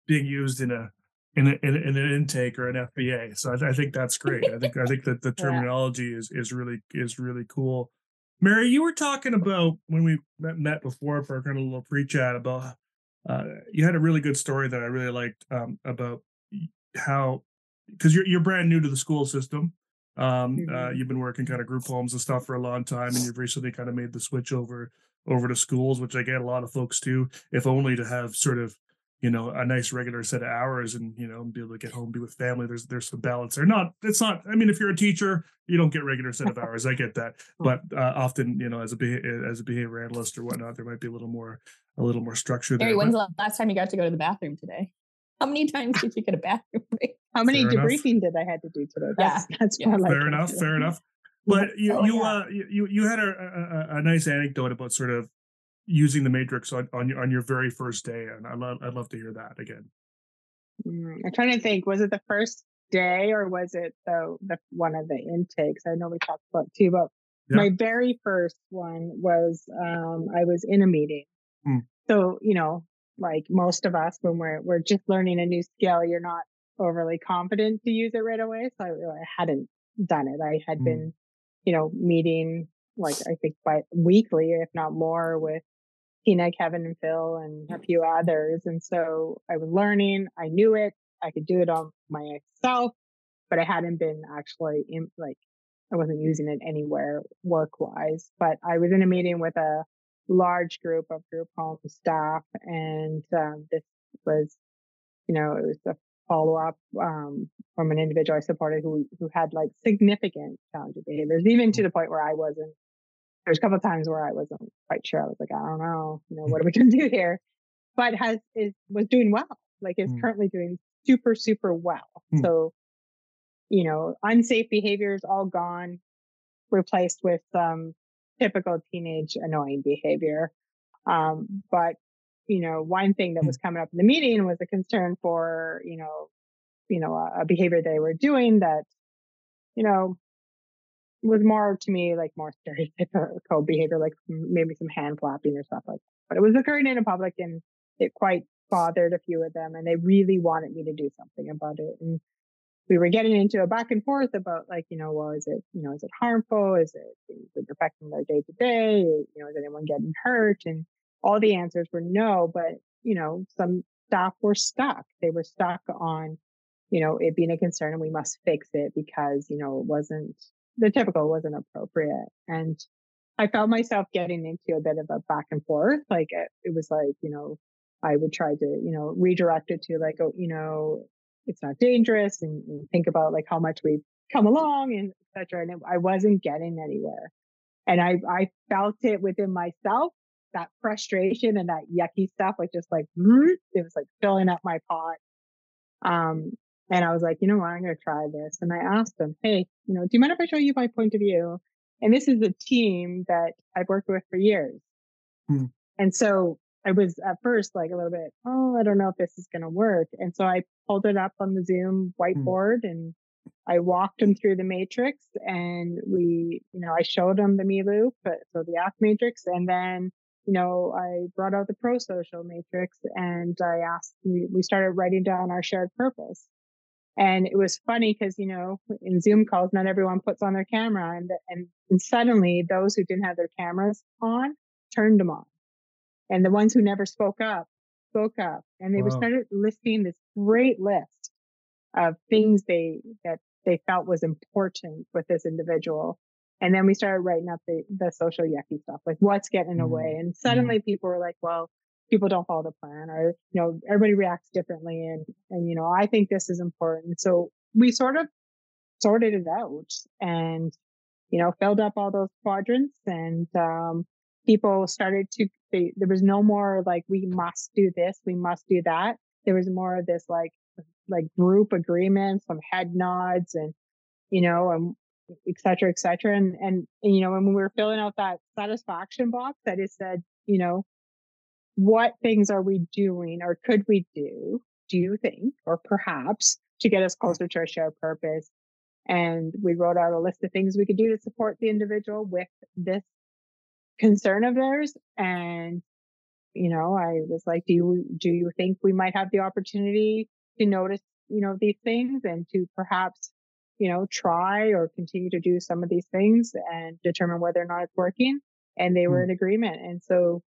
being used in a in, a, in, in, an intake or an FBA. So I, I, think that's great. I think I think that the terminology yeah. is is really is really cool. Mary, you were talking about when we met, met before for kind of a little pre-chat about uh, you had a really good story that I really liked um, about how because you're you're brand new to the school system. Um, uh, mm-hmm. uh, you've been working kind of group homes and stuff for a long time, and you've recently kind of made the switch over over to schools, which I get a lot of folks do, if only to have sort of you know a nice regular set of hours and you know be able to get home be with family. There's there's some balance there. Not it's not i mean if you're a teacher you don't get regular set of hours i get that but uh, often you know as a as a behavior analyst or whatnot there might be a little more a little more structure there when's the last time you got to go to the bathroom today? How many times did you get a bathroom break how many fair debriefing enough. did i had to do today that's, yeah. that's yeah. fair enough fair enough but you oh, you yeah. uh you you had a, a, a nice anecdote about sort of using the matrix on on your on your very first day, and I love I'd love to hear that again. Mm, I'm trying to think. Was it the first day or was it the the one of the intakes? I know we talked about two, but yeah. my very first one was um, I was in a meeting. Mm. So you know, like most of us, when we're we're just learning a new skill, you're not overly confident to use it right away. So I, I hadn't done it. I had mm. been, you know, meeting like I think by weekly, if not more, with Tina, Kevin, and Phil, and a few others. And so I was learning. I knew it. I could do it on myself, but I hadn't been actually in like I wasn't using it anywhere work wise. But I was in a meeting with a large group of group home staff, and um, this was, you know, it was a follow up um, from an individual I supported who who had like significant challenging behaviors, even to the point where I wasn't there's a couple of times where I wasn't quite sure. I was like, I don't know, you know, what are we going to do here? But has is was doing well. Like is mm. currently doing super super well. Mm. So, you know, unsafe behaviors all gone, replaced with um typical teenage annoying behavior. Um, but you know, one thing that mm. was coming up in the meeting was a concern for you know, you know, a, a behavior they were doing that, you know, was more to me like more stereotypical behavior, like maybe some hand flapping or stuff like that. But it was occurring in a public and it quite bothered a few of them and they really wanted me to do something about it. And we were getting into a back and forth about like, you know, well, is it, you know, is it harmful? Is it, is it affecting their day to day? You know, is anyone getting hurt? And all the answers were no, but you know, some staff were stuck. They were stuck on, you know, it being a concern and we must fix it because, you know, it wasn't the typical wasn't appropriate. And I felt myself getting into a bit of a back and forth. Like it, it was like, you know, I would try to, you know, redirect it to like, oh, you know, it's not dangerous and, and think about like how much we've come along and etc. And it, I wasn't getting anywhere. And I, I felt it within myself that frustration and that yucky stuff, was just like it was like filling up my pot. Um, and I was like, you know what, I'm to try this. And I asked them, hey, you know, do you mind if I show you my point of view? And this is a team that I've worked with for years. Hmm. And so I was at first like a little bit, oh, I don't know if this is going to work. And so I pulled it up on the Zoom hmm. whiteboard mm. and I walked them through the matrix and we, you know, I showed them the me loop, so the act matrix. And then, you know, I brought out the pro social matrix and I asked, we, we started writing down our shared purpose. And it was funny because, you know, in Zoom calls, not everyone puts on their camera and, and, and suddenly those who didn't have their cameras on turned them on. And the ones who never spoke up spoke up and they wow. started listing this great list of things they that they felt was important with this individual. And then we started writing up the, the social yucky stuff, like what's getting in the way. And suddenly mm. people were like, well, people don't follow the plan or, you know, everybody reacts differently. And, and, you know, I think this is important. So we sort of sorted it out and, you know, filled up all those quadrants and, um, people started to, they, there was no more like, we must do this, we must do that. There was more of this like, like group agreements, some head nods and, you know, and et cetera, et cetera. And, and, and, you know, when we were filling out that satisfaction box that it said, you know, what things are we doing or could we do, do you think, or perhaps to get us closer to our shared purpose? And we wrote out a list of things we could do to support the individual with this concern of theirs. And, you know, I was like, do you, do you think we might have the opportunity to notice, you know, these things and to perhaps, you know, try or continue to do some of these things and determine whether or not it's working. And they were hmm. in agreement. And so,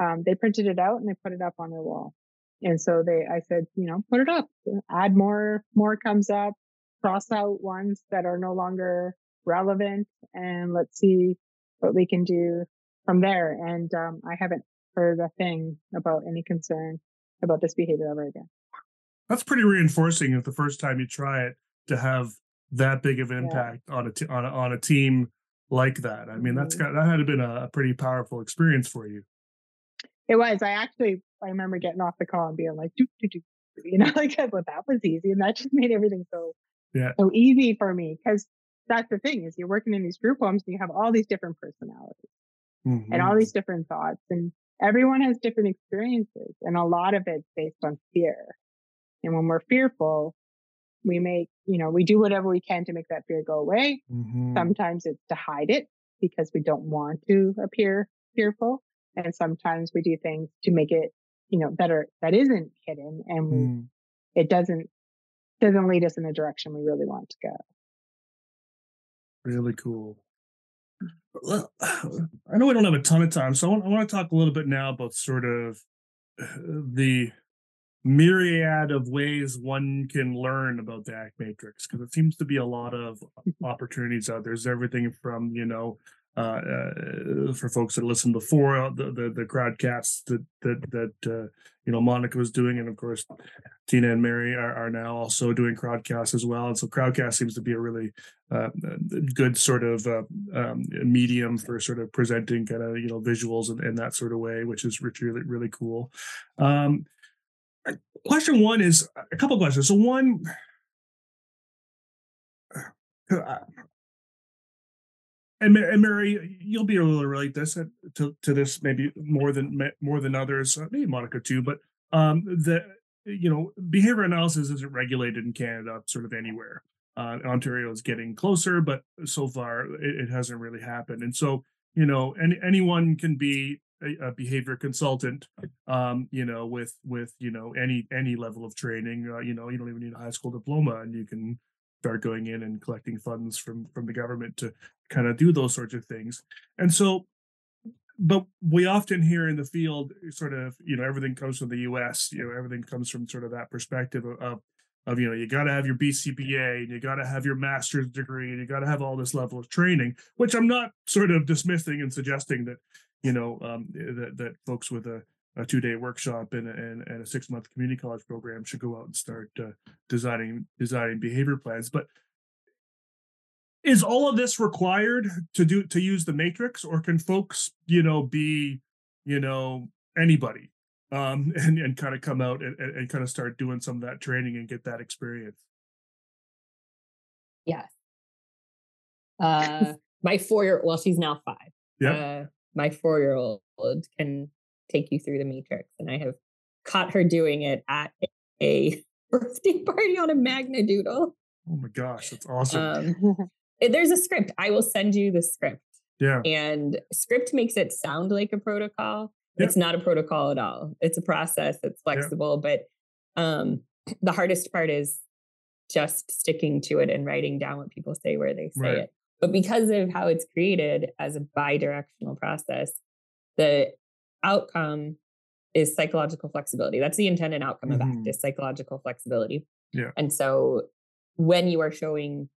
um, they printed it out and they put it up on their wall. And so they, I said, you know, put it up, add more, more comes up, cross out ones that are no longer relevant and let's see what we can do from there. And, um, I haven't heard a thing about any concern about this behavior ever again that's pretty reinforcing if the first time you try it to have that big of an impact yeah. on a t- on a, on a team like that. I mean, that's mm-hmm. got that had been a, a pretty powerful experience for you. It was. I actually I remember getting off the call and being like, doo, doo, doo, you know, like well, that was easy, and that just made everything so yeah so easy for me because that's the thing is you're working in these group homes and you have all these different personalities mm-hmm. and all mm-hmm. these different thoughts and everyone has different experiences and a lot of it's based on fear and when we're fearful, we make, you know, we do whatever we can to make that fear go away. Mm-hmm. Sometimes it's to hide it because we don't want to appear fearful. And sometimes we do things to make it, you know, better that isn't hidden and we, mm. it doesn't, doesn't lead us in the direction we really want to go. Really cool. I know we don't have a ton of time, so I want, I want to talk a little bit now about sort of the myriad of ways one can learn about the act matrix because it seems to be a lot of opportunities out there. There's everything from you know uh, uh, for folks that listened before uh, the the, the crowdcasts that that that uh, you know Monica was doing, and of course Tina and Mary are, are now also doing crowdcasts as well. And so crowdcast seems to be a really uh, good sort of uh, um, medium for sort of presenting kind of you know visuals in, in, that sort of way, which is really really cool. Um, question one is a couple questions. So one, uh, and, and Mary, you'll be able to relate this uh, to, to this maybe more than more than others, uh, maybe Monica too. But um, the you know behavior analysis isn't regulated in Canada, sort of anywhere. Uh, Ontario is getting closer, but so far it, it hasn't really happened. And so you know, any, anyone can be a, a behavior consultant um you know with with you know any any level of training uh, you know you don't even need a high school diploma and you can start going in and collecting funds from from the government to kind of do those sorts of things. And so but we often hear in the field sort of you know everything comes from the us you know everything comes from sort of that perspective of, of of you know you got to have your BCBA and you got to have your master's degree and you got to have all this level of training which I'm not sort of dismissing and suggesting that you know um, that that folks with a, a two day workshop and, and, and a six month community college program should go out and start uh, designing designing behavior plans. But is all of this required to do to use the matrix, or can folks you know be you know anybody um and, and kind of come out and, and, and kind of start doing some of that training and get that experience Yes. Uh, my four year well, she's now five. yeah Uh, my four year old can take you through the matrix, and I have caught her doing it at a birthday party on a Magna Doodle. oh my gosh that's awesome Um, there's a script. I will send you the script, yeah and script makes it sound like a protocol. Yeah. It's not a protocol at all. It's a process. It's flexible, but um, the hardest part is just sticking to it and writing down what people say where they say Right. it. But because of how it's created as a bi-directional process, the outcome is psychological flexibility. That's the intended outcome of Mhm. ACT is psychological flexibility. Yeah. And so when you are showing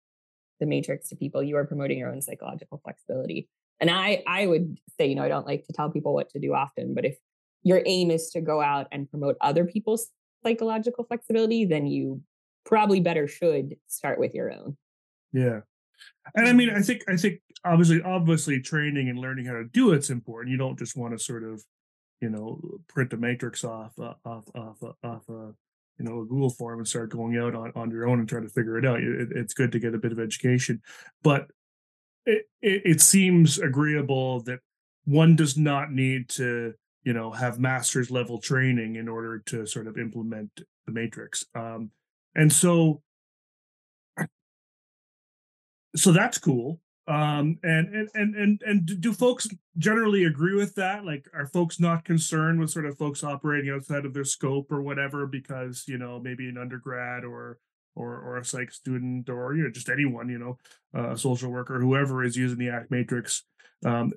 the matrix to people, you are promoting your own psychological flexibility. And I I would say, you know, I don't like to tell people what to do often, but if your aim is to go out and promote other people's psychological flexibility, then you probably better should start with your own. Yeah. And I mean, I think I think obviously obviously training and learning how to do it's important. You don't just want to sort of, you know, print a matrix off uh, off off uh, off a you know a Google form and start going out on, on your own and try to figure it out. It, it's good to get a bit of education, but it, it it seems agreeable that one does not need to you know have master's level training in order to sort of implement the matrix. Um, and so so that's cool. Um and and and and, and do- folks generally agree with that? Like are folks not concerned with sort of folks operating outside of their scope or whatever because you know maybe an undergrad or or or a psych student or you know just anyone you know uh, a social worker whoever is using the act matrix um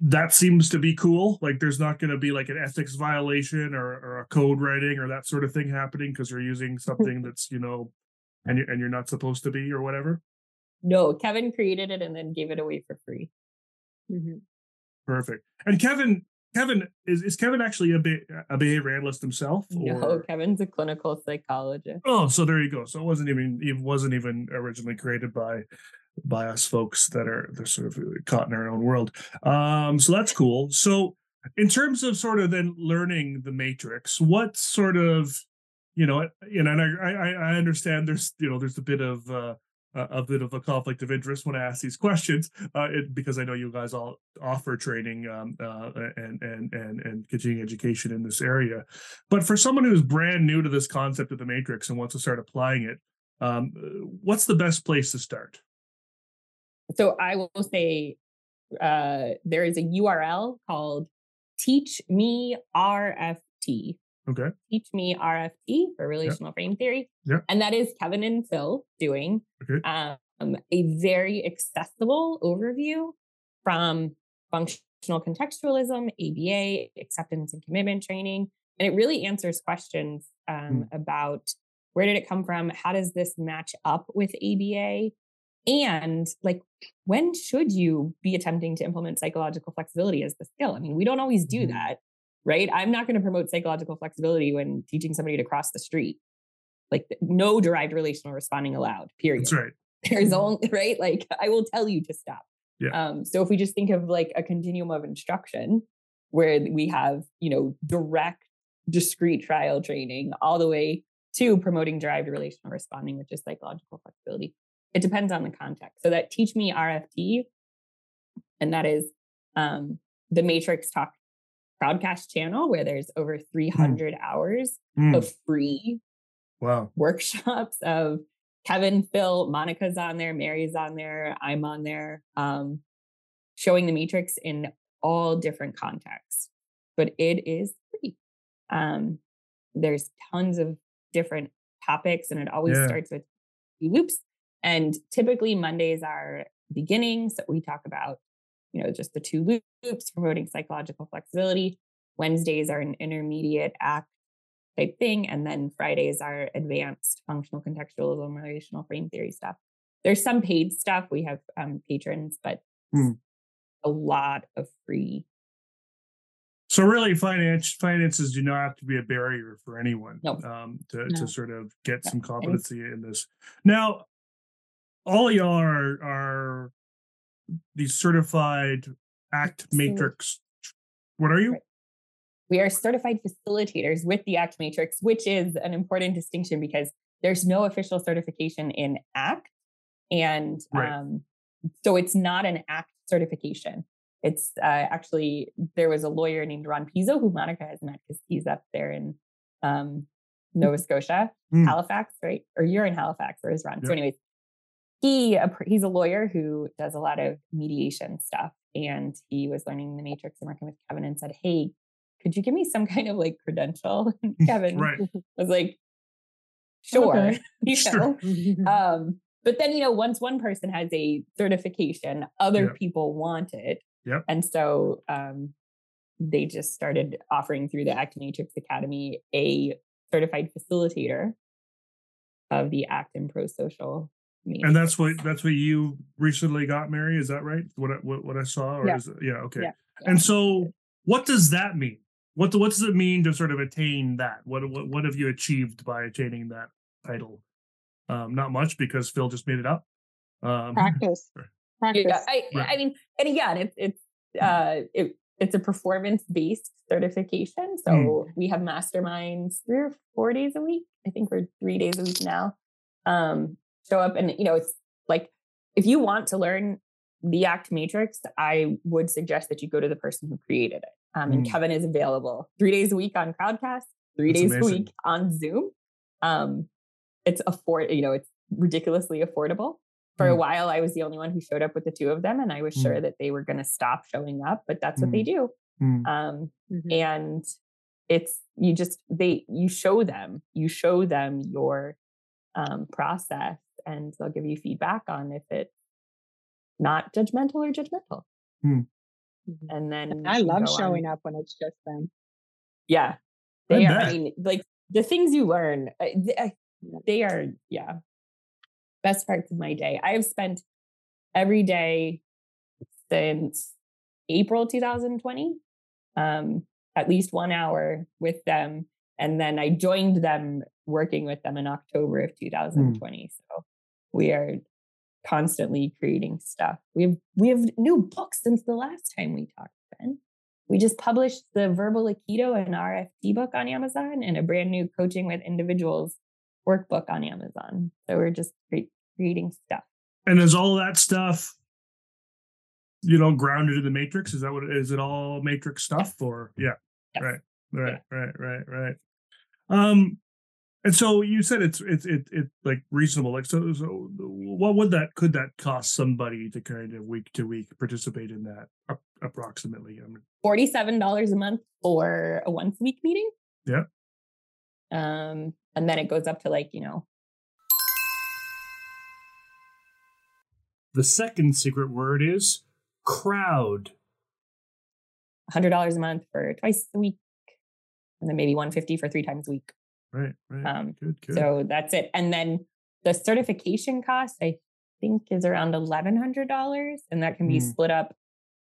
that seems to be cool. Like there's not going to be like an ethics violation or, or a code writing or that sort of thing happening because you're using something that's you know and you're, and you're not supposed to be or whatever No, Kevin created it and then gave it away for free. Mhm. Perfect. And Kevin, Kevin is is Kevin actually a be- a behavior analyst himself? No, Kevin's a clinical psychologist. Oh, so there you go. So it wasn't even it wasn't even originally created by by us folks that are they're sort of caught in our own world. Um, so that's cool. So in terms of sort of then learning the matrix, what sort of you know, you know, and I I, I understand there's you know there's a bit of uh, a bit of a conflict of interest when I ask these questions, uh, it, because I know you guys all offer training um, uh, and and and and continuing education in this area. But for someone who's brand new to this concept of the matrix and wants to start applying it, um, what's the best place to start? So I will say uh, there is a URL called Teach Me RFT. Okay. Teach Me RFT for relational frame theory. Yeah. And that is Kevin and Phil doing Okay. um, a very accessible overview from functional contextualism, ABA, acceptance and commitment training. And it really answers questions um, about where did it come from? How does this match up with ABA? And like, when should you be attempting to implement psychological flexibility as the skill? I mean, we don't always do Mhm. that, right? I'm not going to promote psychological flexibility when teaching somebody to cross the street. Like, no derived relational responding allowed, period That's right. there's only right like i will tell you to stop Yeah. um so if we just think of like a continuum of instruction where we have you know direct discrete trial training all the way to promoting derived relational responding which is psychological flexibility it depends on the context so that teach me rft and that is um the matrix talk crowdcast channel where there's over 300 hours Mm, of free wow. workshops of Kevin, Phil, Monica's on there, Mary's on there, I'm on there, um, showing the matrix in all different contexts. But it is free. Um, there's tons of different topics, and it always Yeah. starts with loops. And typically Mondays are beginnings. So we talk about, you know, just the two loops, promoting psychological flexibility. Wednesdays are an intermediate act type thing. And then Fridays are advanced functional contextualism, relational frame theory stuff. There's some paid stuff. We have um, patrons, but Hmm. a lot of free. So really, finance finances do not have to be a barrier for anyone No. um, to No. to sort of get No. some competency in this. Now, all y'all are are these certified ACT matrix. What are you? Right. we are certified facilitators with the ACT Matrix, which is an important distinction because there's no official certification in ACT. And Right. um, so it's not an ACT certification. It's uh, actually, there was a lawyer named Ron Pizzo who Monica has met because he's up there in um, Nova Scotia, Hmm. Halifax, right? Or you're in Halifax, or is Ron? So, Yep. anyways, he he's a lawyer who does a lot of mediation stuff, and he was learning the matrix and working with Kevin, and said, "Hey, could you give me some kind of like credential?" And Kevin Right. was like, "Sure," Okay. you Sure. Um, but then you know, once one person has a certification, other Yep. people want it, Yep. and so um, they just started offering through the Act and Matrix Academy a certified facilitator of the Act and Pro Social. And that's what that's what you recently got, Mary. Is that right? What I, what, what I saw, or Yeah. is it, yeah, okay. Yeah. And so, what does that mean? What what does it mean to sort of attain that? What what what have you achieved by attaining that title? Um, not much because Phil just made it up. Um, Practice. Practice. Yeah, I, Right. I mean, and again, it's it's uh, it, it's a performance based certification. So Mm. we have masterminds three or four days a week. I think we're three days a week now. Um, show up and you know, it's like if you want to learn the Act Matrix, I would suggest that you go to the person who created it. Um, and Mm. Kevin is available three days a week on Crowdcast, three That's days a week on Zoom. Um, it's afford, you know, it's ridiculously affordable for a Mm. while i was the only one who showed up with the two of them and i was Mm. sure that they were going to stop showing up but that's what they do Mm. um, Mhm. and it's you just they you show them you show them your um, process and they'll give you feedback on if it's not judgmental or judgmental Mhm. and then I love go on- showing up when it's just them. yeah I they are bet. i mean like the things you learn th- they are yeah best parts of my day i have spent every day since april 2020 um at least one hour with them and then i joined them working with them in october of 2020 so we are constantly creating stuff we have we have new books since the last time we talked ben we just published the verbal aikido and rft book on amazon and a brand new coaching with individuals workbook on amazon so we're just cre- creating stuff And is all that stuff, you know, grounded in the matrix? Is that what is? It all matrix stuff, or yeah, Yes. right, right, right, right, right. Um, and so you said it's it's it it like reasonable. Like so, so what would that could that cost somebody to kind of week to week participate in that approximately? I mean, $47 a month for a once a week meeting Yeah. um and then it goes up to like you know the second secret word is crowd. $100 a month for twice a week and then maybe 150 for three times a week Right, right. um good, good. So that's it. And then the certification cost, I think, is around eleven hundred dollars, and that can be Mm. split up.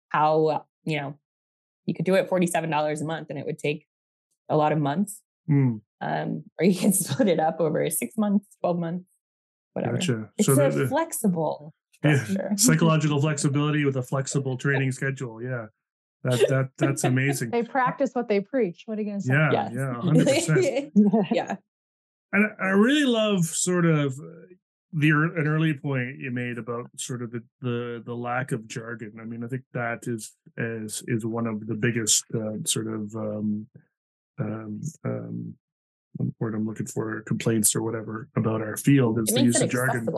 How you know you could do it forty seven dollars a month, and it would take a lot of months. Hmm, Um, or you can split it up over six months, twelve months, whatever. gotcha. It's so a the, flexible Yeah. psychological flexibility with a flexible training schedule. Yeah, that that that's amazing. They practice what they preach. What are you going to say? Yeah, Yes. yeah, hundred percent. yeah. And I I really love sort of uh, the an early point you made about sort of the the, the lack of jargon. I mean, I think that is is is one of the biggest uh, sort of um, um, um, word I'm looking for complaints or whatever about our field is It the use it of jargon.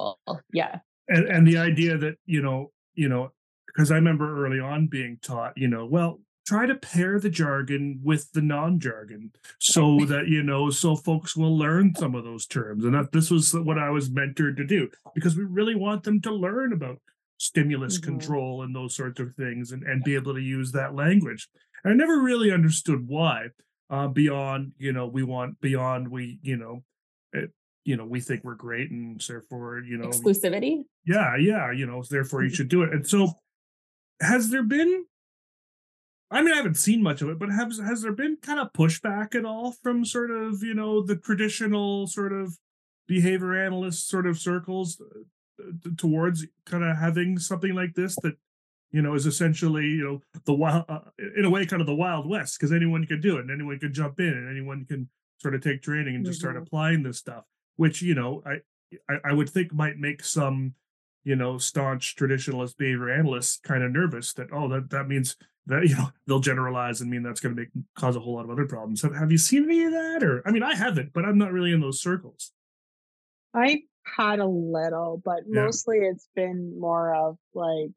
Yeah. and and the idea that you know you know because i remember early on being taught you know well try to pair the jargon with the non-jargon so that you know so folks will learn some of those terms. And that this was what i was mentored to do because we really want them to learn about stimulus Mhm. control and those sorts of things and, and be able to use that language. And i never really understood why uh, beyond you know we want beyond we you know it, you know we think we're great and therefore you know Exclusivity. yeah yeah you know therefore you should do it. And so has there been i mean i haven't seen much of it but has has there been kind of pushback at all from sort of you know the traditional sort of behavior analyst sort of circles uh, towards kind of having something like this that you know, is essentially, you know, the wild, uh, in a way, kind of the Wild West, because anyone could do it and anyone could jump in and anyone can sort of take training and just mm-hmm. start applying this stuff, which, you know, I, I would think might make some, you know, staunch traditionalist behavior analysts kind of nervous that, oh, that, that means that, you know, they'll generalize and mean that's going to make cause a whole lot of other problems. Have, have you seen any of that? Or, I mean, I haven't, but I'm not really in those circles. I had a little, but yeah. mostly it's been more of like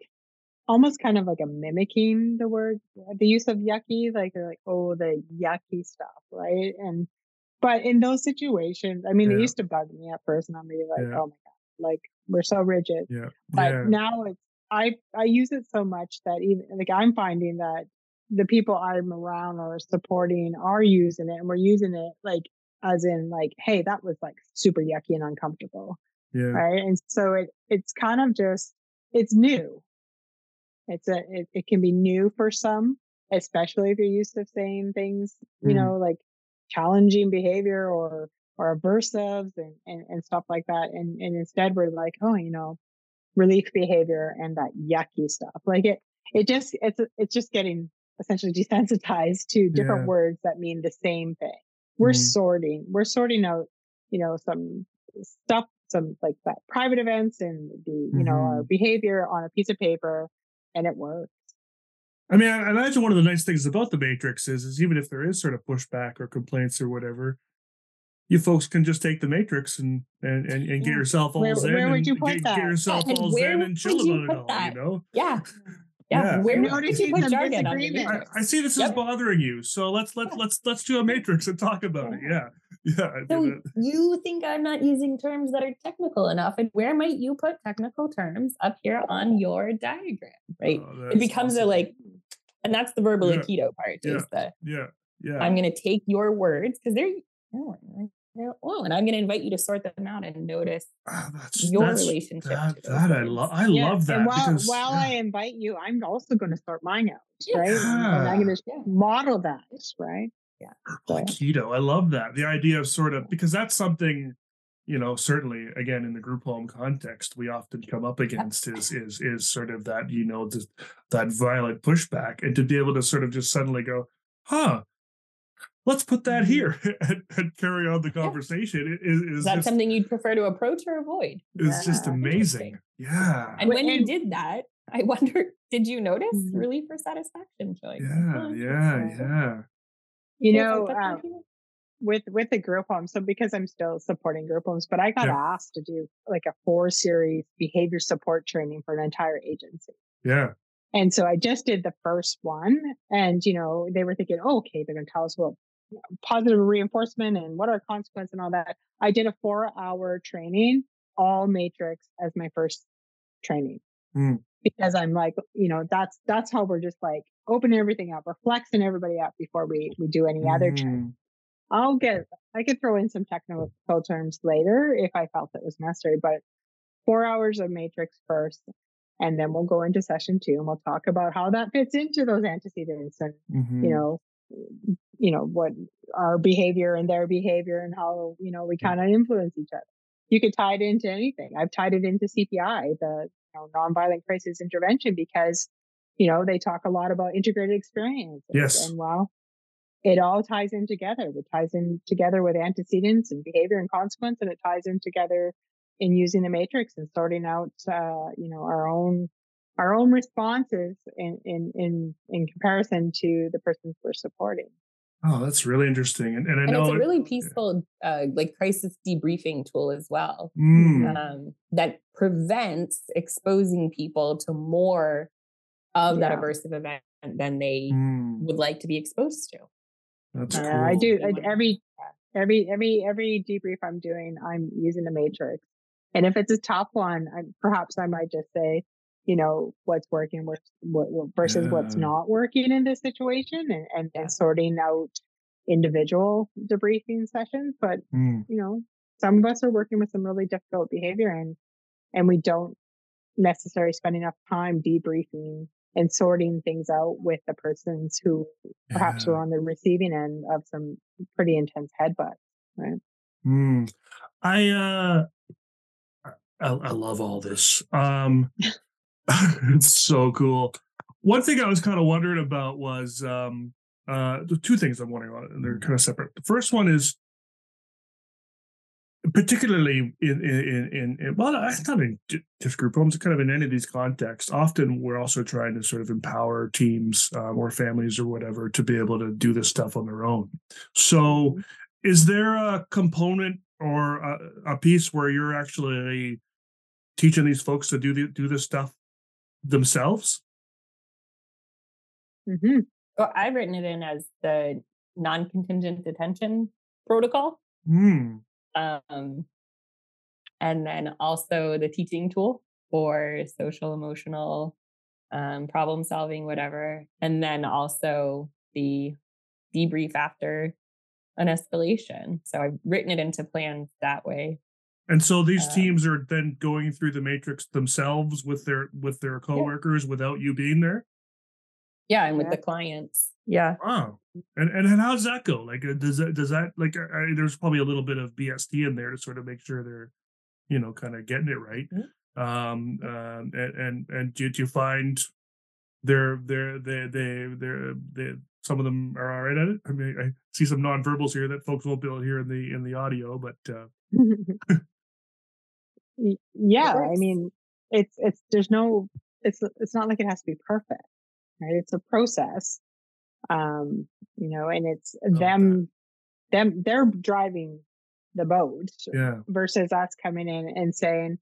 almost kind of like a mimicking the word, the use of yucky, like they're like, oh, the yucky stuff, right? And but in those situations, I mean, yeah. it used to bug me at first, and I'm really like, yeah. oh my god, like we're so rigid. Yeah. But now it's I I use it so much that even like I'm finding that the people I'm around or supporting are using it, and we're using it like as in like, hey, that was like super yucky and uncomfortable. Yeah. Right. And so it it's kind of just it's new. It's a it, it can be new for some, especially if you're used to saying things, you mm. know, like challenging behavior or or aversives and, and, and stuff like that. And and instead we're like, oh, you know, relief behavior and that yucky stuff. Like it it just it's it's just getting essentially desensitized to different yeah. words that mean the same thing we're mm. sorting we're sorting out you know some stuff some like that private events and the you mm-hmm. know our mm-hmm. behavior on a piece of paper and it works i mean i imagine one of the nice things about the matrix is is even if there is sort of pushback or complaints or whatever you folks can just take the matrix and and and, and get yourself all where, zen where would you put get, that? get yourself yeah, all zen and chill about it all that? you know yeah yeah, yeah. where would you put jargon I, I see this yep. is bothering you, so let's let's let's let's do a matrix and talk about it. Yeah, yeah. So you think I'm not using terms that are technical enough, and where might you put technical terms up here on your diagram? Right, oh, it becomes awesome. a like, and that's the verbal yeah. aikido part. Yeah. Is the yeah yeah. I'm going to take your words because they're oh, oh, and I'm going to invite you to sort them out and notice oh, that's, your that's, relationship. That, that I love. I yeah. love that. And while, because, while I invite you, I'm also going to sort mine out, right? Yeah. And I'm going to model that, right? Yeah. So. Keto. I love that. The idea of sort of because that's something you know certainly again in the group home context we often come up against is is is sort of that you know just that violent pushback and to be able to sort of just suddenly go huh let's put that mm-hmm. here and, and carry on the conversation. Yeah. Is, is, is that just, something you'd prefer to approach or avoid? It's yeah. just amazing. Yeah. And when you did that, I wonder, did you notice mm-hmm. relief or satisfaction showing? Yeah, oh, yeah, yeah. You know, um, with with the group home, so because I'm still supporting group homes, but I got yeah. asked to do like a four series behavior support training for an entire agency. Yeah. And so I just did the first one, and you know they were thinking, oh, okay, they're going to tell us what positive reinforcement and what are consequences and all that. I did a four hour training, all matrix as my first training. Mm. Because I'm like, you know, that's that's how we're just like opening everything up, we're flexing everybody up before we we do any mm. other training. I'll get I could throw in some technical terms later if I felt it was necessary, but four hours of matrix first. And then we'll go into session two and we'll talk about how that fits into those antecedents and, mm-hmm. you know, you know what our behavior and their behavior and how you know we kind of influence each other. You could tie it into anything. I've tied it into cpi the you know, nonviolent crisis intervention because you know they talk a lot about integrated experience yes. and well it all ties in together. It ties in together with antecedents and behavior and consequence and it ties in together in using the matrix and sorting out uh, you know our own our own responses in in in in comparison to the persons we're supporting Oh, that's really interesting, and, and I and know it's a really peaceful, uh, like crisis debriefing tool as well mm. um, that prevents exposing people to more of yeah. that aversive event than they mm. would like to be exposed to. That's uh, cool. I do I, every every every every debrief I'm doing. I'm using the matrix, and if it's a top one, I, perhaps I might just say, you know what's working what, what versus yeah. what's not working in this situation and, and, and, sorting out individual debriefing sessions but mm. you know some of us are working with some really difficult behavior and and we don't necessarily spend enough time debriefing and sorting things out with the persons who perhaps yeah. were on the receiving end of some pretty intense headbutts right mm. i uh I, I love all this um it's so cool. One thing I was kind of wondering about was um, uh, the two things I'm wondering about, and they're kind of separate. The first one is particularly in in in, in well, it's not in just group homes, kind of in any of these contexts. Often, we're also trying to sort of empower teams um, or families or whatever to be able to do this stuff on their own. So, mm-hmm. is there a component or a, a piece where you're actually teaching these folks to do the, do this stuff themselves? Mm-hmm. Well, I've written it in as the non-contingent attention protocol. Mm. Um, and then also the teaching tool for social emotional um, problem solving, whatever. And then also the debrief after an escalation. So I've written it into plans that way. And so these um, teams are then going through the matrix themselves with their with their coworkers yeah. without you being there. Yeah, and with yeah. the clients. Yeah. Wow. And and, and how does that go? Like, uh, does that does that like? Uh, I, there's probably a little bit of BST in there to sort of make sure they're, you know, kind of getting it right. Mm-hmm. Um, um, and and and do, do you find they're they're they they they're they some of them are all right at it. I mean, I see some nonverbals here that folks won't be able to hear in the in the audio, but uh... yeah, I mean, it's it's there's no it's it's not like it has to be perfect, right? It's a process, um, you know, and it's them them they're driving the boat, yeah, versus us coming in and saying,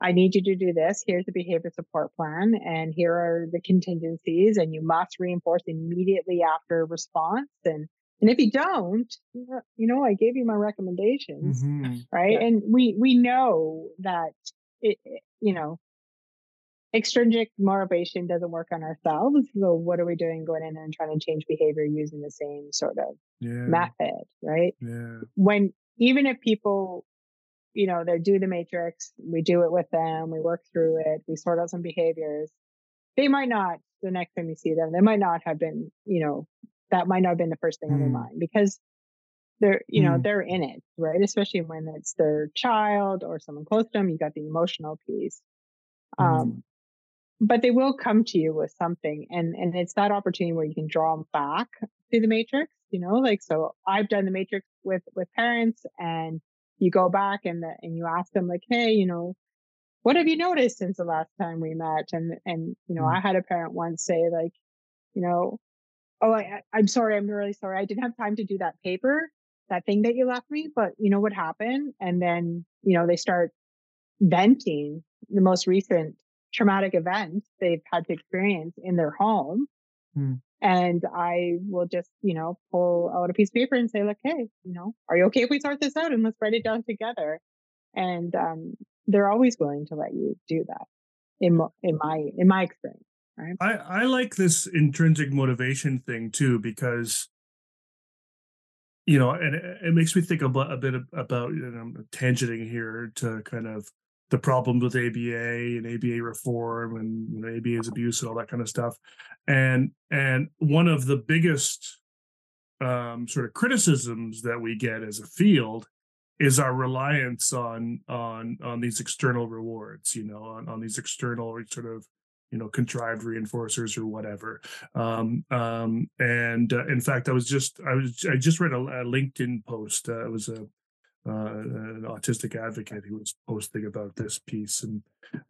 I need you to do this. Here's the behavior support plan, and here are the contingencies, and you must reinforce immediately after response. And and if you don't, you know, I gave you my recommendations, mm-hmm. right? Yeah. And we we know that it, you know, extrinsic motivation doesn't work on ourselves. So what are we doing going in and trying to change behavior using the same sort of yeah. method, right? Yeah. When even if people you know, they do the matrix, we do it with them, we work through it, we sort out some behaviors. They might not, the next time you see them, they might not have been, you know, that might not have been the first thing mm. on their mm. mind because they're, you know, mm. they're in it, right? Especially when it's their child or someone close to them, you got the emotional piece. Um, mm. Um, but they will come to you with something and, and it's that opportunity where you can draw them back to the matrix, you know, like, so I've done the matrix with, with parents and you go back and the, and you ask them like, hey, you know, what have you noticed since the last time we met? And and you know. I had a parent once say like, you know, oh, I, I'm sorry, I'm really sorry, I didn't have time to do that paper, that thing that you left me, but you know what happened? And then you know they start venting the most recent traumatic event they've had to experience in their home. Mm. And I will just, you know, pull out a piece of paper and say, like, hey, you know, are you okay if we sort this out and let's write it down together? And um, they're always willing to let you do that in in my in my experience. Right? I I like this intrinsic motivation thing too because you know, and it, it makes me think about a bit about know, I'm tangenting here to kind of the problems with ABA and ABA reform and you know, ABA's abuse and all that kind of stuff. And and one of the biggest um, sort of criticisms that we get as a field is our reliance on on on these external rewards, you know, on, on these external sort of you know contrived reinforcers or whatever. Um, um, and uh, in fact i was just i was i just read a, a linkedin post uh, it was a an autistic advocate who was posting about this piece and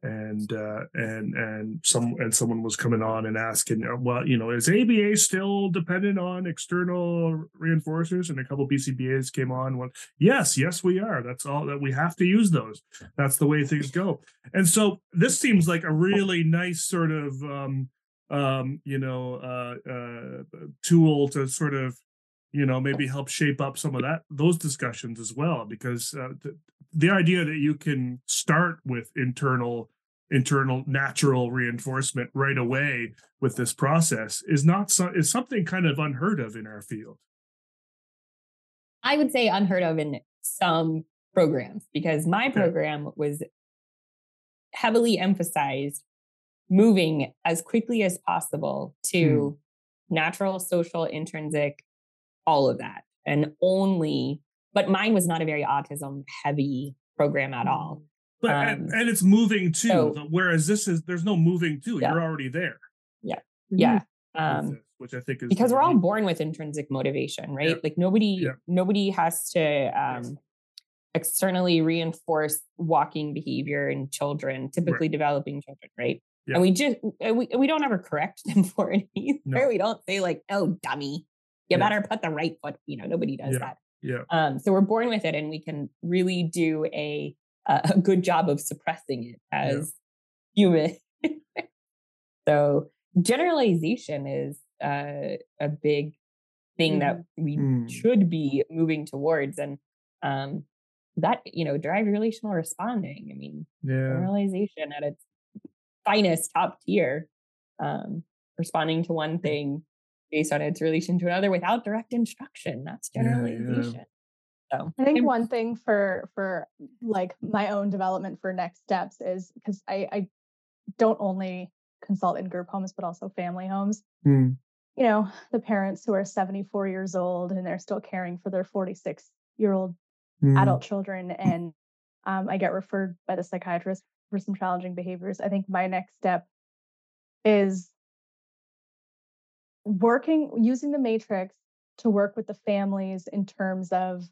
and uh, and and some and someone was coming on and asking uh, well you know is aba still dependent on external reinforcers? And a couple bcbas came on well yes yes we are. That's all that we have to use those. That's the way things go. And so this seems like a really nice sort of um um you know uh uh tool to sort of you know maybe help shape up some of that those discussions as well because uh, the, the idea that you can start with internal internal natural reinforcement right away with this process is not so, is something kind of unheard of in our field i would say unheard of in some programs because my program was heavily emphasized moving as quickly as possible to mm. natural social intrinsic all of that and only but mine was not a very autism heavy program at all But Um, and, and it's moving too. so- whereas this is there's no moving to. Yeah. You're already there. yeah. Yeah. Um, which I think is because we're all unique- born with intrinsic motivation right Yeah. like nobody Yeah. nobody has to um externally reinforce walking behavior in children typically developing children right Yeah. and we just we, we don't ever correct them for it either No. we don't say like oh dummy you Yeah. better put the right foot you know nobody does Yeah. that Yeah. um so we're born with it and we can really do a a good job of suppressing it as human so generalization is uh, a big thing that we Mm. should be moving towards and um that you know derived relational responding i mean Yeah. generalization at its finest top tier um responding to one thing based on its relation to another without direct instruction that's Yeah, yeah. generalization so I think one thing for for like my own development for next steps is because I I don't only consult in group homes but also family homes. Mm. You know, the parents who are 74 years old and they're still caring for their 46 year old Mm. adult children and um, I get referred by the psychiatrist for some challenging behaviors. I think my next step is working using the matrix to work with the families in terms of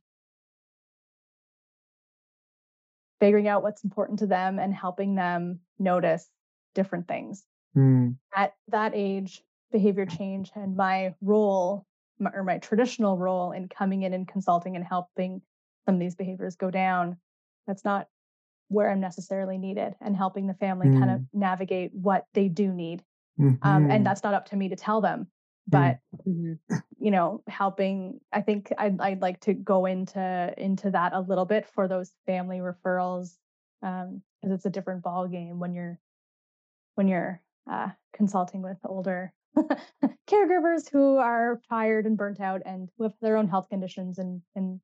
figuring out what's important to them and helping them notice different things Mm. at that age behavior change and my role my, or my traditional role in coming in and consulting and helping some of these behaviors go down that's not where i'm necessarily needed and helping the family kind of navigate what they do need um, Mhm. and that's not up to me to tell them but mhm. you know helping i think I'd, I'd like to go into into that a little bit for those family referrals um because it's a different ball game when you're when you're uh, consulting with older caregivers who are tired and burnt out and who have their own health conditions and and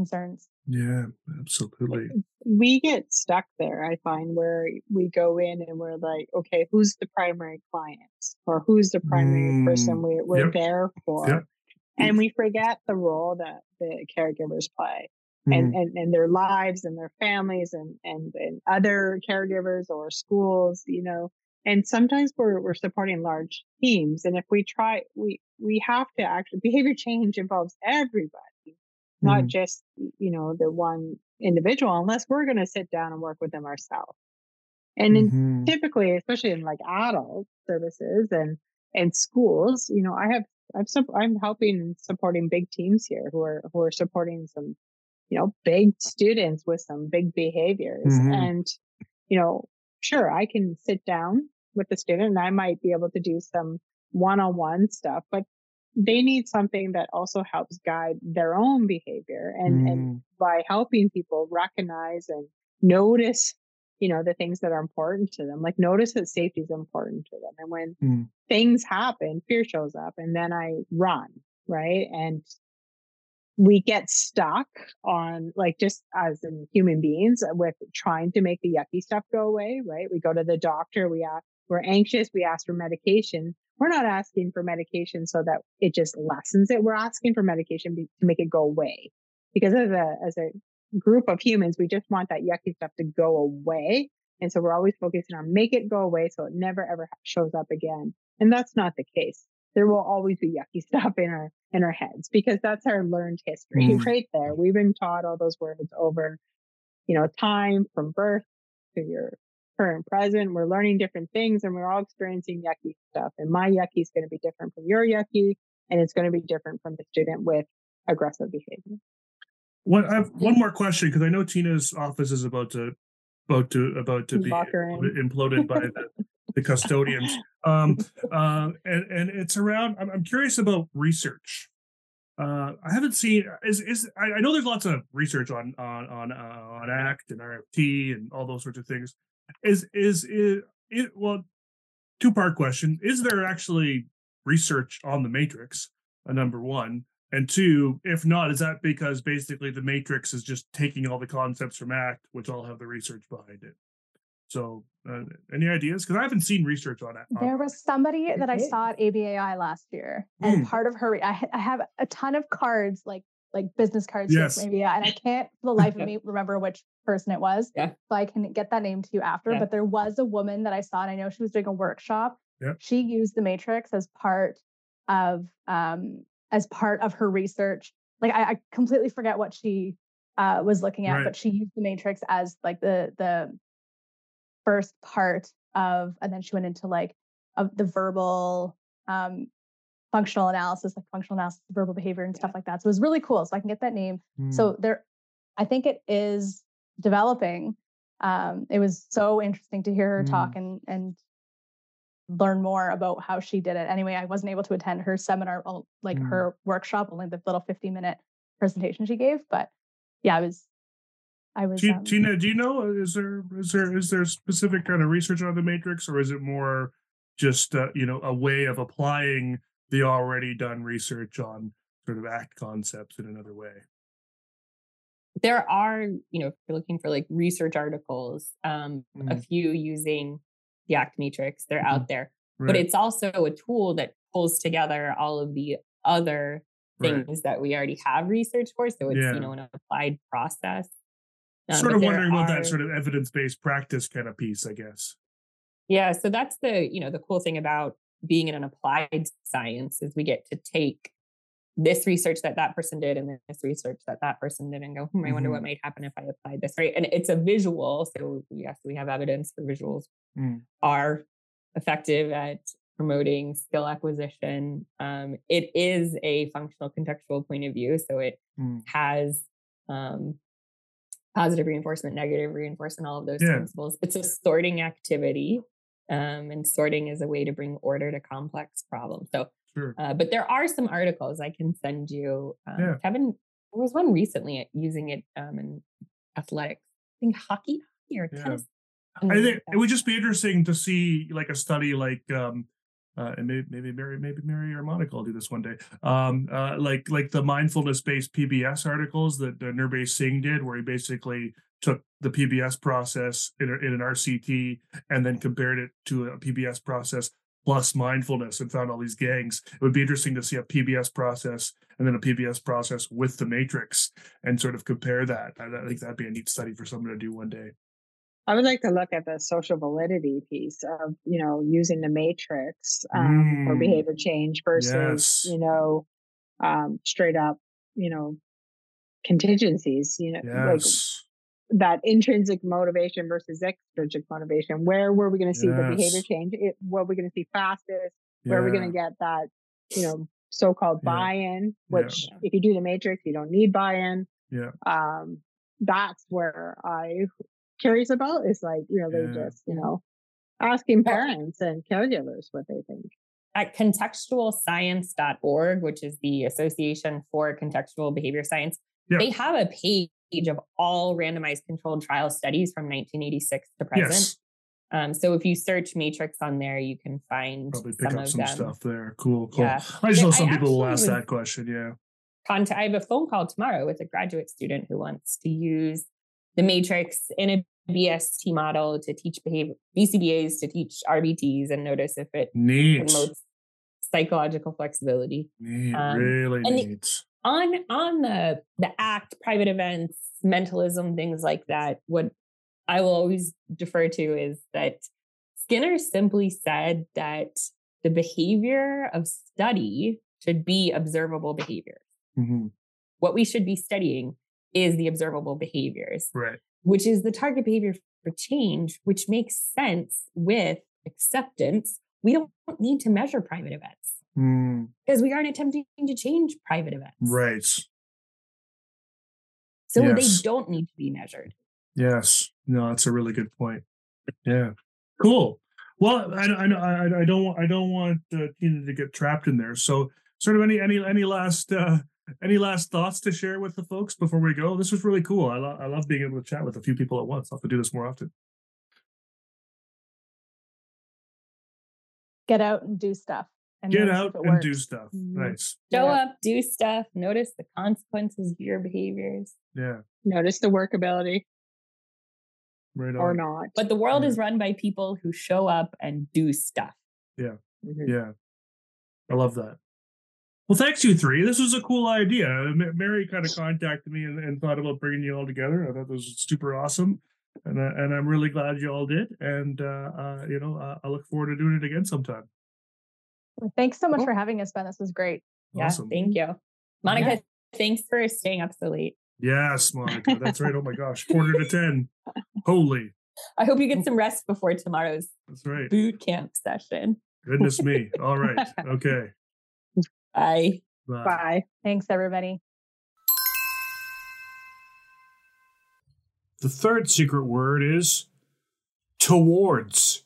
concerns Yeah. Absolutely. we get stuck there i find where we go in and we're like okay who's the primary client or who's the primary person Mm, we, we're yep, there for yep. and we forget the role that the caregivers play Mm. and, and and their lives and their families and and and other caregivers or schools you know and sometimes we're we're supporting large teams and if we try we we have to actually behavior change involves everybody not Mhm. just you know the one individual unless we're going to sit down and work with them ourselves and in, Mhm. typically especially in like adult services and and schools you know i have i'm i'm helping and supporting big teams here who are who are supporting some you know big students with some big behaviors Mhm. and you know sure i can sit down with the student and i might be able to do some one-on-one stuff but they need something that also helps guide their own behavior and and Mm. by helping people recognize and notice you know the things that are important to them like notice that safety is important to them and when Mm. things happen fear shows up and then i run right and we get stuck on like just as in human beings with trying to make the yucky stuff go away right we go to the doctor we ask we're anxious we ask for medication we're not asking for medication so that it just lessens it. We're asking for medication to make it go away. Because as a as a group of humans we just want that yucky stuff to go away. And so we're always focusing on make it go away so it never ever shows up again. And that's not the case. There will always be yucky stuff in our in our heads because that's our learned history. Mm. right there. We've been taught all those words over you know time from birth to your current present we're learning different things and we're all experiencing yucky stuff and my yucky is going to be different from your yucky and it's going to be different from the student with aggressive behavior What I have one more question because I know Tina's office is about to about to about to be Lock her in. imploded by the, the custodians. Um, uh, and and it's around. I'm, I'm curious about research. Uh, I haven't seen is is I, I know there's lots of research on on on uh, on ACT and RFT and all those sorts of things. Is is it, it well? Two part question: Is there actually research on the matrix? Uh, number one, and two, if not, is that because basically the Matrix is just taking all the concepts from ACT, which all have the research behind it? So, uh, any ideas? Because I haven't seen research on it. There was somebody that I saw at ABAI last year, and Mm. part of her, I, ha- I have a ton of cards like like business cards. yes. maybe. Yeah. And I can't for the life of me remember which person it was. Yeah. So I can get that name to you after. Yeah. But there was a woman that I saw, and I know she was doing a workshop. Yeah. She used the matrix as part of um as part of her research. Like I, I completely forget what she uh, was looking at, right. but she used the matrix as like the the first part of, and then she went into like of the verbal um, functional analysis, like functional analysis, verbal behavior, and stuff like that. So it was really cool. So I can get that name. Mm. So there, I think it is developing. Um, it was so interesting to hear her mm. talk and and learn more about how she did it. Anyway, I wasn't able to attend her seminar, like mm. her workshop, only the little 50 minute presentation she gave. But yeah, I was, I was. um, Tina, do you know uh, is there is there is there specific kind of research on the matrix, or is it more just uh, you know a way of applying the already done research on sort of ACT concepts in another way? There are, you know, if you're looking for like research articles, um, mm. a mm-hmm. few using the ACT matrix, they're mm. out there. Right. But it's also a tool that pulls together all of the other things right. that we already have research for. So it's, yeah. you know, an applied process. Um, sort of wondering about that sort of evidence-based practice kind of piece, I guess. Yeah. So that's the, you know, the cool thing about being in an applied science is we get to take this research that that person did and this research that that person did and go, hmm, I wonder mm-hmm. what might happen if I applied this, right? And it's a visual. So yes, we have evidence for visuals mm. are effective at promoting skill acquisition. Um, it is a functional contextual point of view. So it mm. has um, positive reinforcement, negative reinforcement, all of those yeah. principles. It's a sorting activity. Um, and sorting is a way to bring order to complex problems. So, sure. uh, but there are some articles I can send you. Um, yeah. Kevin, there was one recently using it um, in athletics. I think hockey, hockey or yeah. tennis. I think it would just be interesting to see like a study like um, uh, and maybe maybe Mary maybe Mary or Monica will do this one day. Um, uh, like like the mindfulness based PBS articles that uh, Nirbhay Singh did, where he basically took the PBS process in, a, in an RCT and then compared it to a PBS process plus mindfulness and found all these gangs. It would be interesting to see a PBS process and then a PBS process with the matrix and sort of compare that. I, I think that'd be a neat study for someone to do one day. I would like to look at the social validity piece of, you know, using the matrix um, mm. for behavior change versus, yes. you know, um, straight up, you know, contingencies, you know, yes. like that intrinsic motivation versus extrinsic motivation. Where were we going to see yes. the behavior change? It, what are we going to see fastest? Yeah. Where are we going to get that, you know, so-called yeah. buy-in, which yeah. if you do the matrix, you don't need buy-in. Yeah. Um, that's where I curious about is like, know, they just, you know, asking parents and caregivers what they think. At contextualscience.org, which is the Association for Contextual Behavior Science, yeah. they have a page of all randomized controlled trial studies from 1986 to present. Yes. Um, so if you search Matrix on there, you can find probably pick some up of some them. stuff there. Cool, cool. Yeah. I just know some I people will ask that question. Yeah. Contact, I have a phone call tomorrow with a graduate student who wants to use the matrix in a BST model to teach behavior BCBAs to teach RBTs and notice if it neat. promotes psychological flexibility. Neat, um, really neat. The, on on the the act, private events, mentalism, things like that, what I will always defer to is that Skinner simply said that the behavior of study should be observable behaviors. Mm-hmm. What we should be studying is the observable behaviors. Right. Which is the target behavior for change, which makes sense with acceptance. We don't need to measure private events mm. because we aren't attempting to change private events. Right. So yes. they don't need to be measured. Yes. No, that's a really good point. Yeah. Cool. Well, I, I, I, I don't want I don't want uh, Tina to get trapped in there. So, sort of any any any last uh, any last thoughts to share with the folks before we go? This was really cool. I, lo- I love being able to chat with a few people at once. I'll have to do this more often. Get out and do stuff. And Get out and works. do stuff. Mm-hmm. Nice. Show yeah. up, do stuff, notice the consequences of your behaviors. Yeah. Notice the workability. Right on. Or not. But the world yeah. is run by people who show up and do stuff. Yeah. Mm-hmm. Yeah. I love that. Well, thanks you three. This was a cool idea. Mary kind of contacted me and, and, thought about bringing you all together. I thought this was super awesome, and uh, and I'm really glad you all did. And uh, uh, you know, uh, I look forward to doing it again sometime. Well, thanks so much cool. for having us, Ben. This was great. Yeah, thank you, Monica. Yeah. Thanks for staying up so late. Yes, Monica. That's right. Oh my gosh, quarter to ten. Holy. I hope you get some rest before tomorrow's. That's right. Boot camp session. Goodness me. All right. Okay. Bye. Bye. Bye. Thanks, everybody. The third secret word is towards.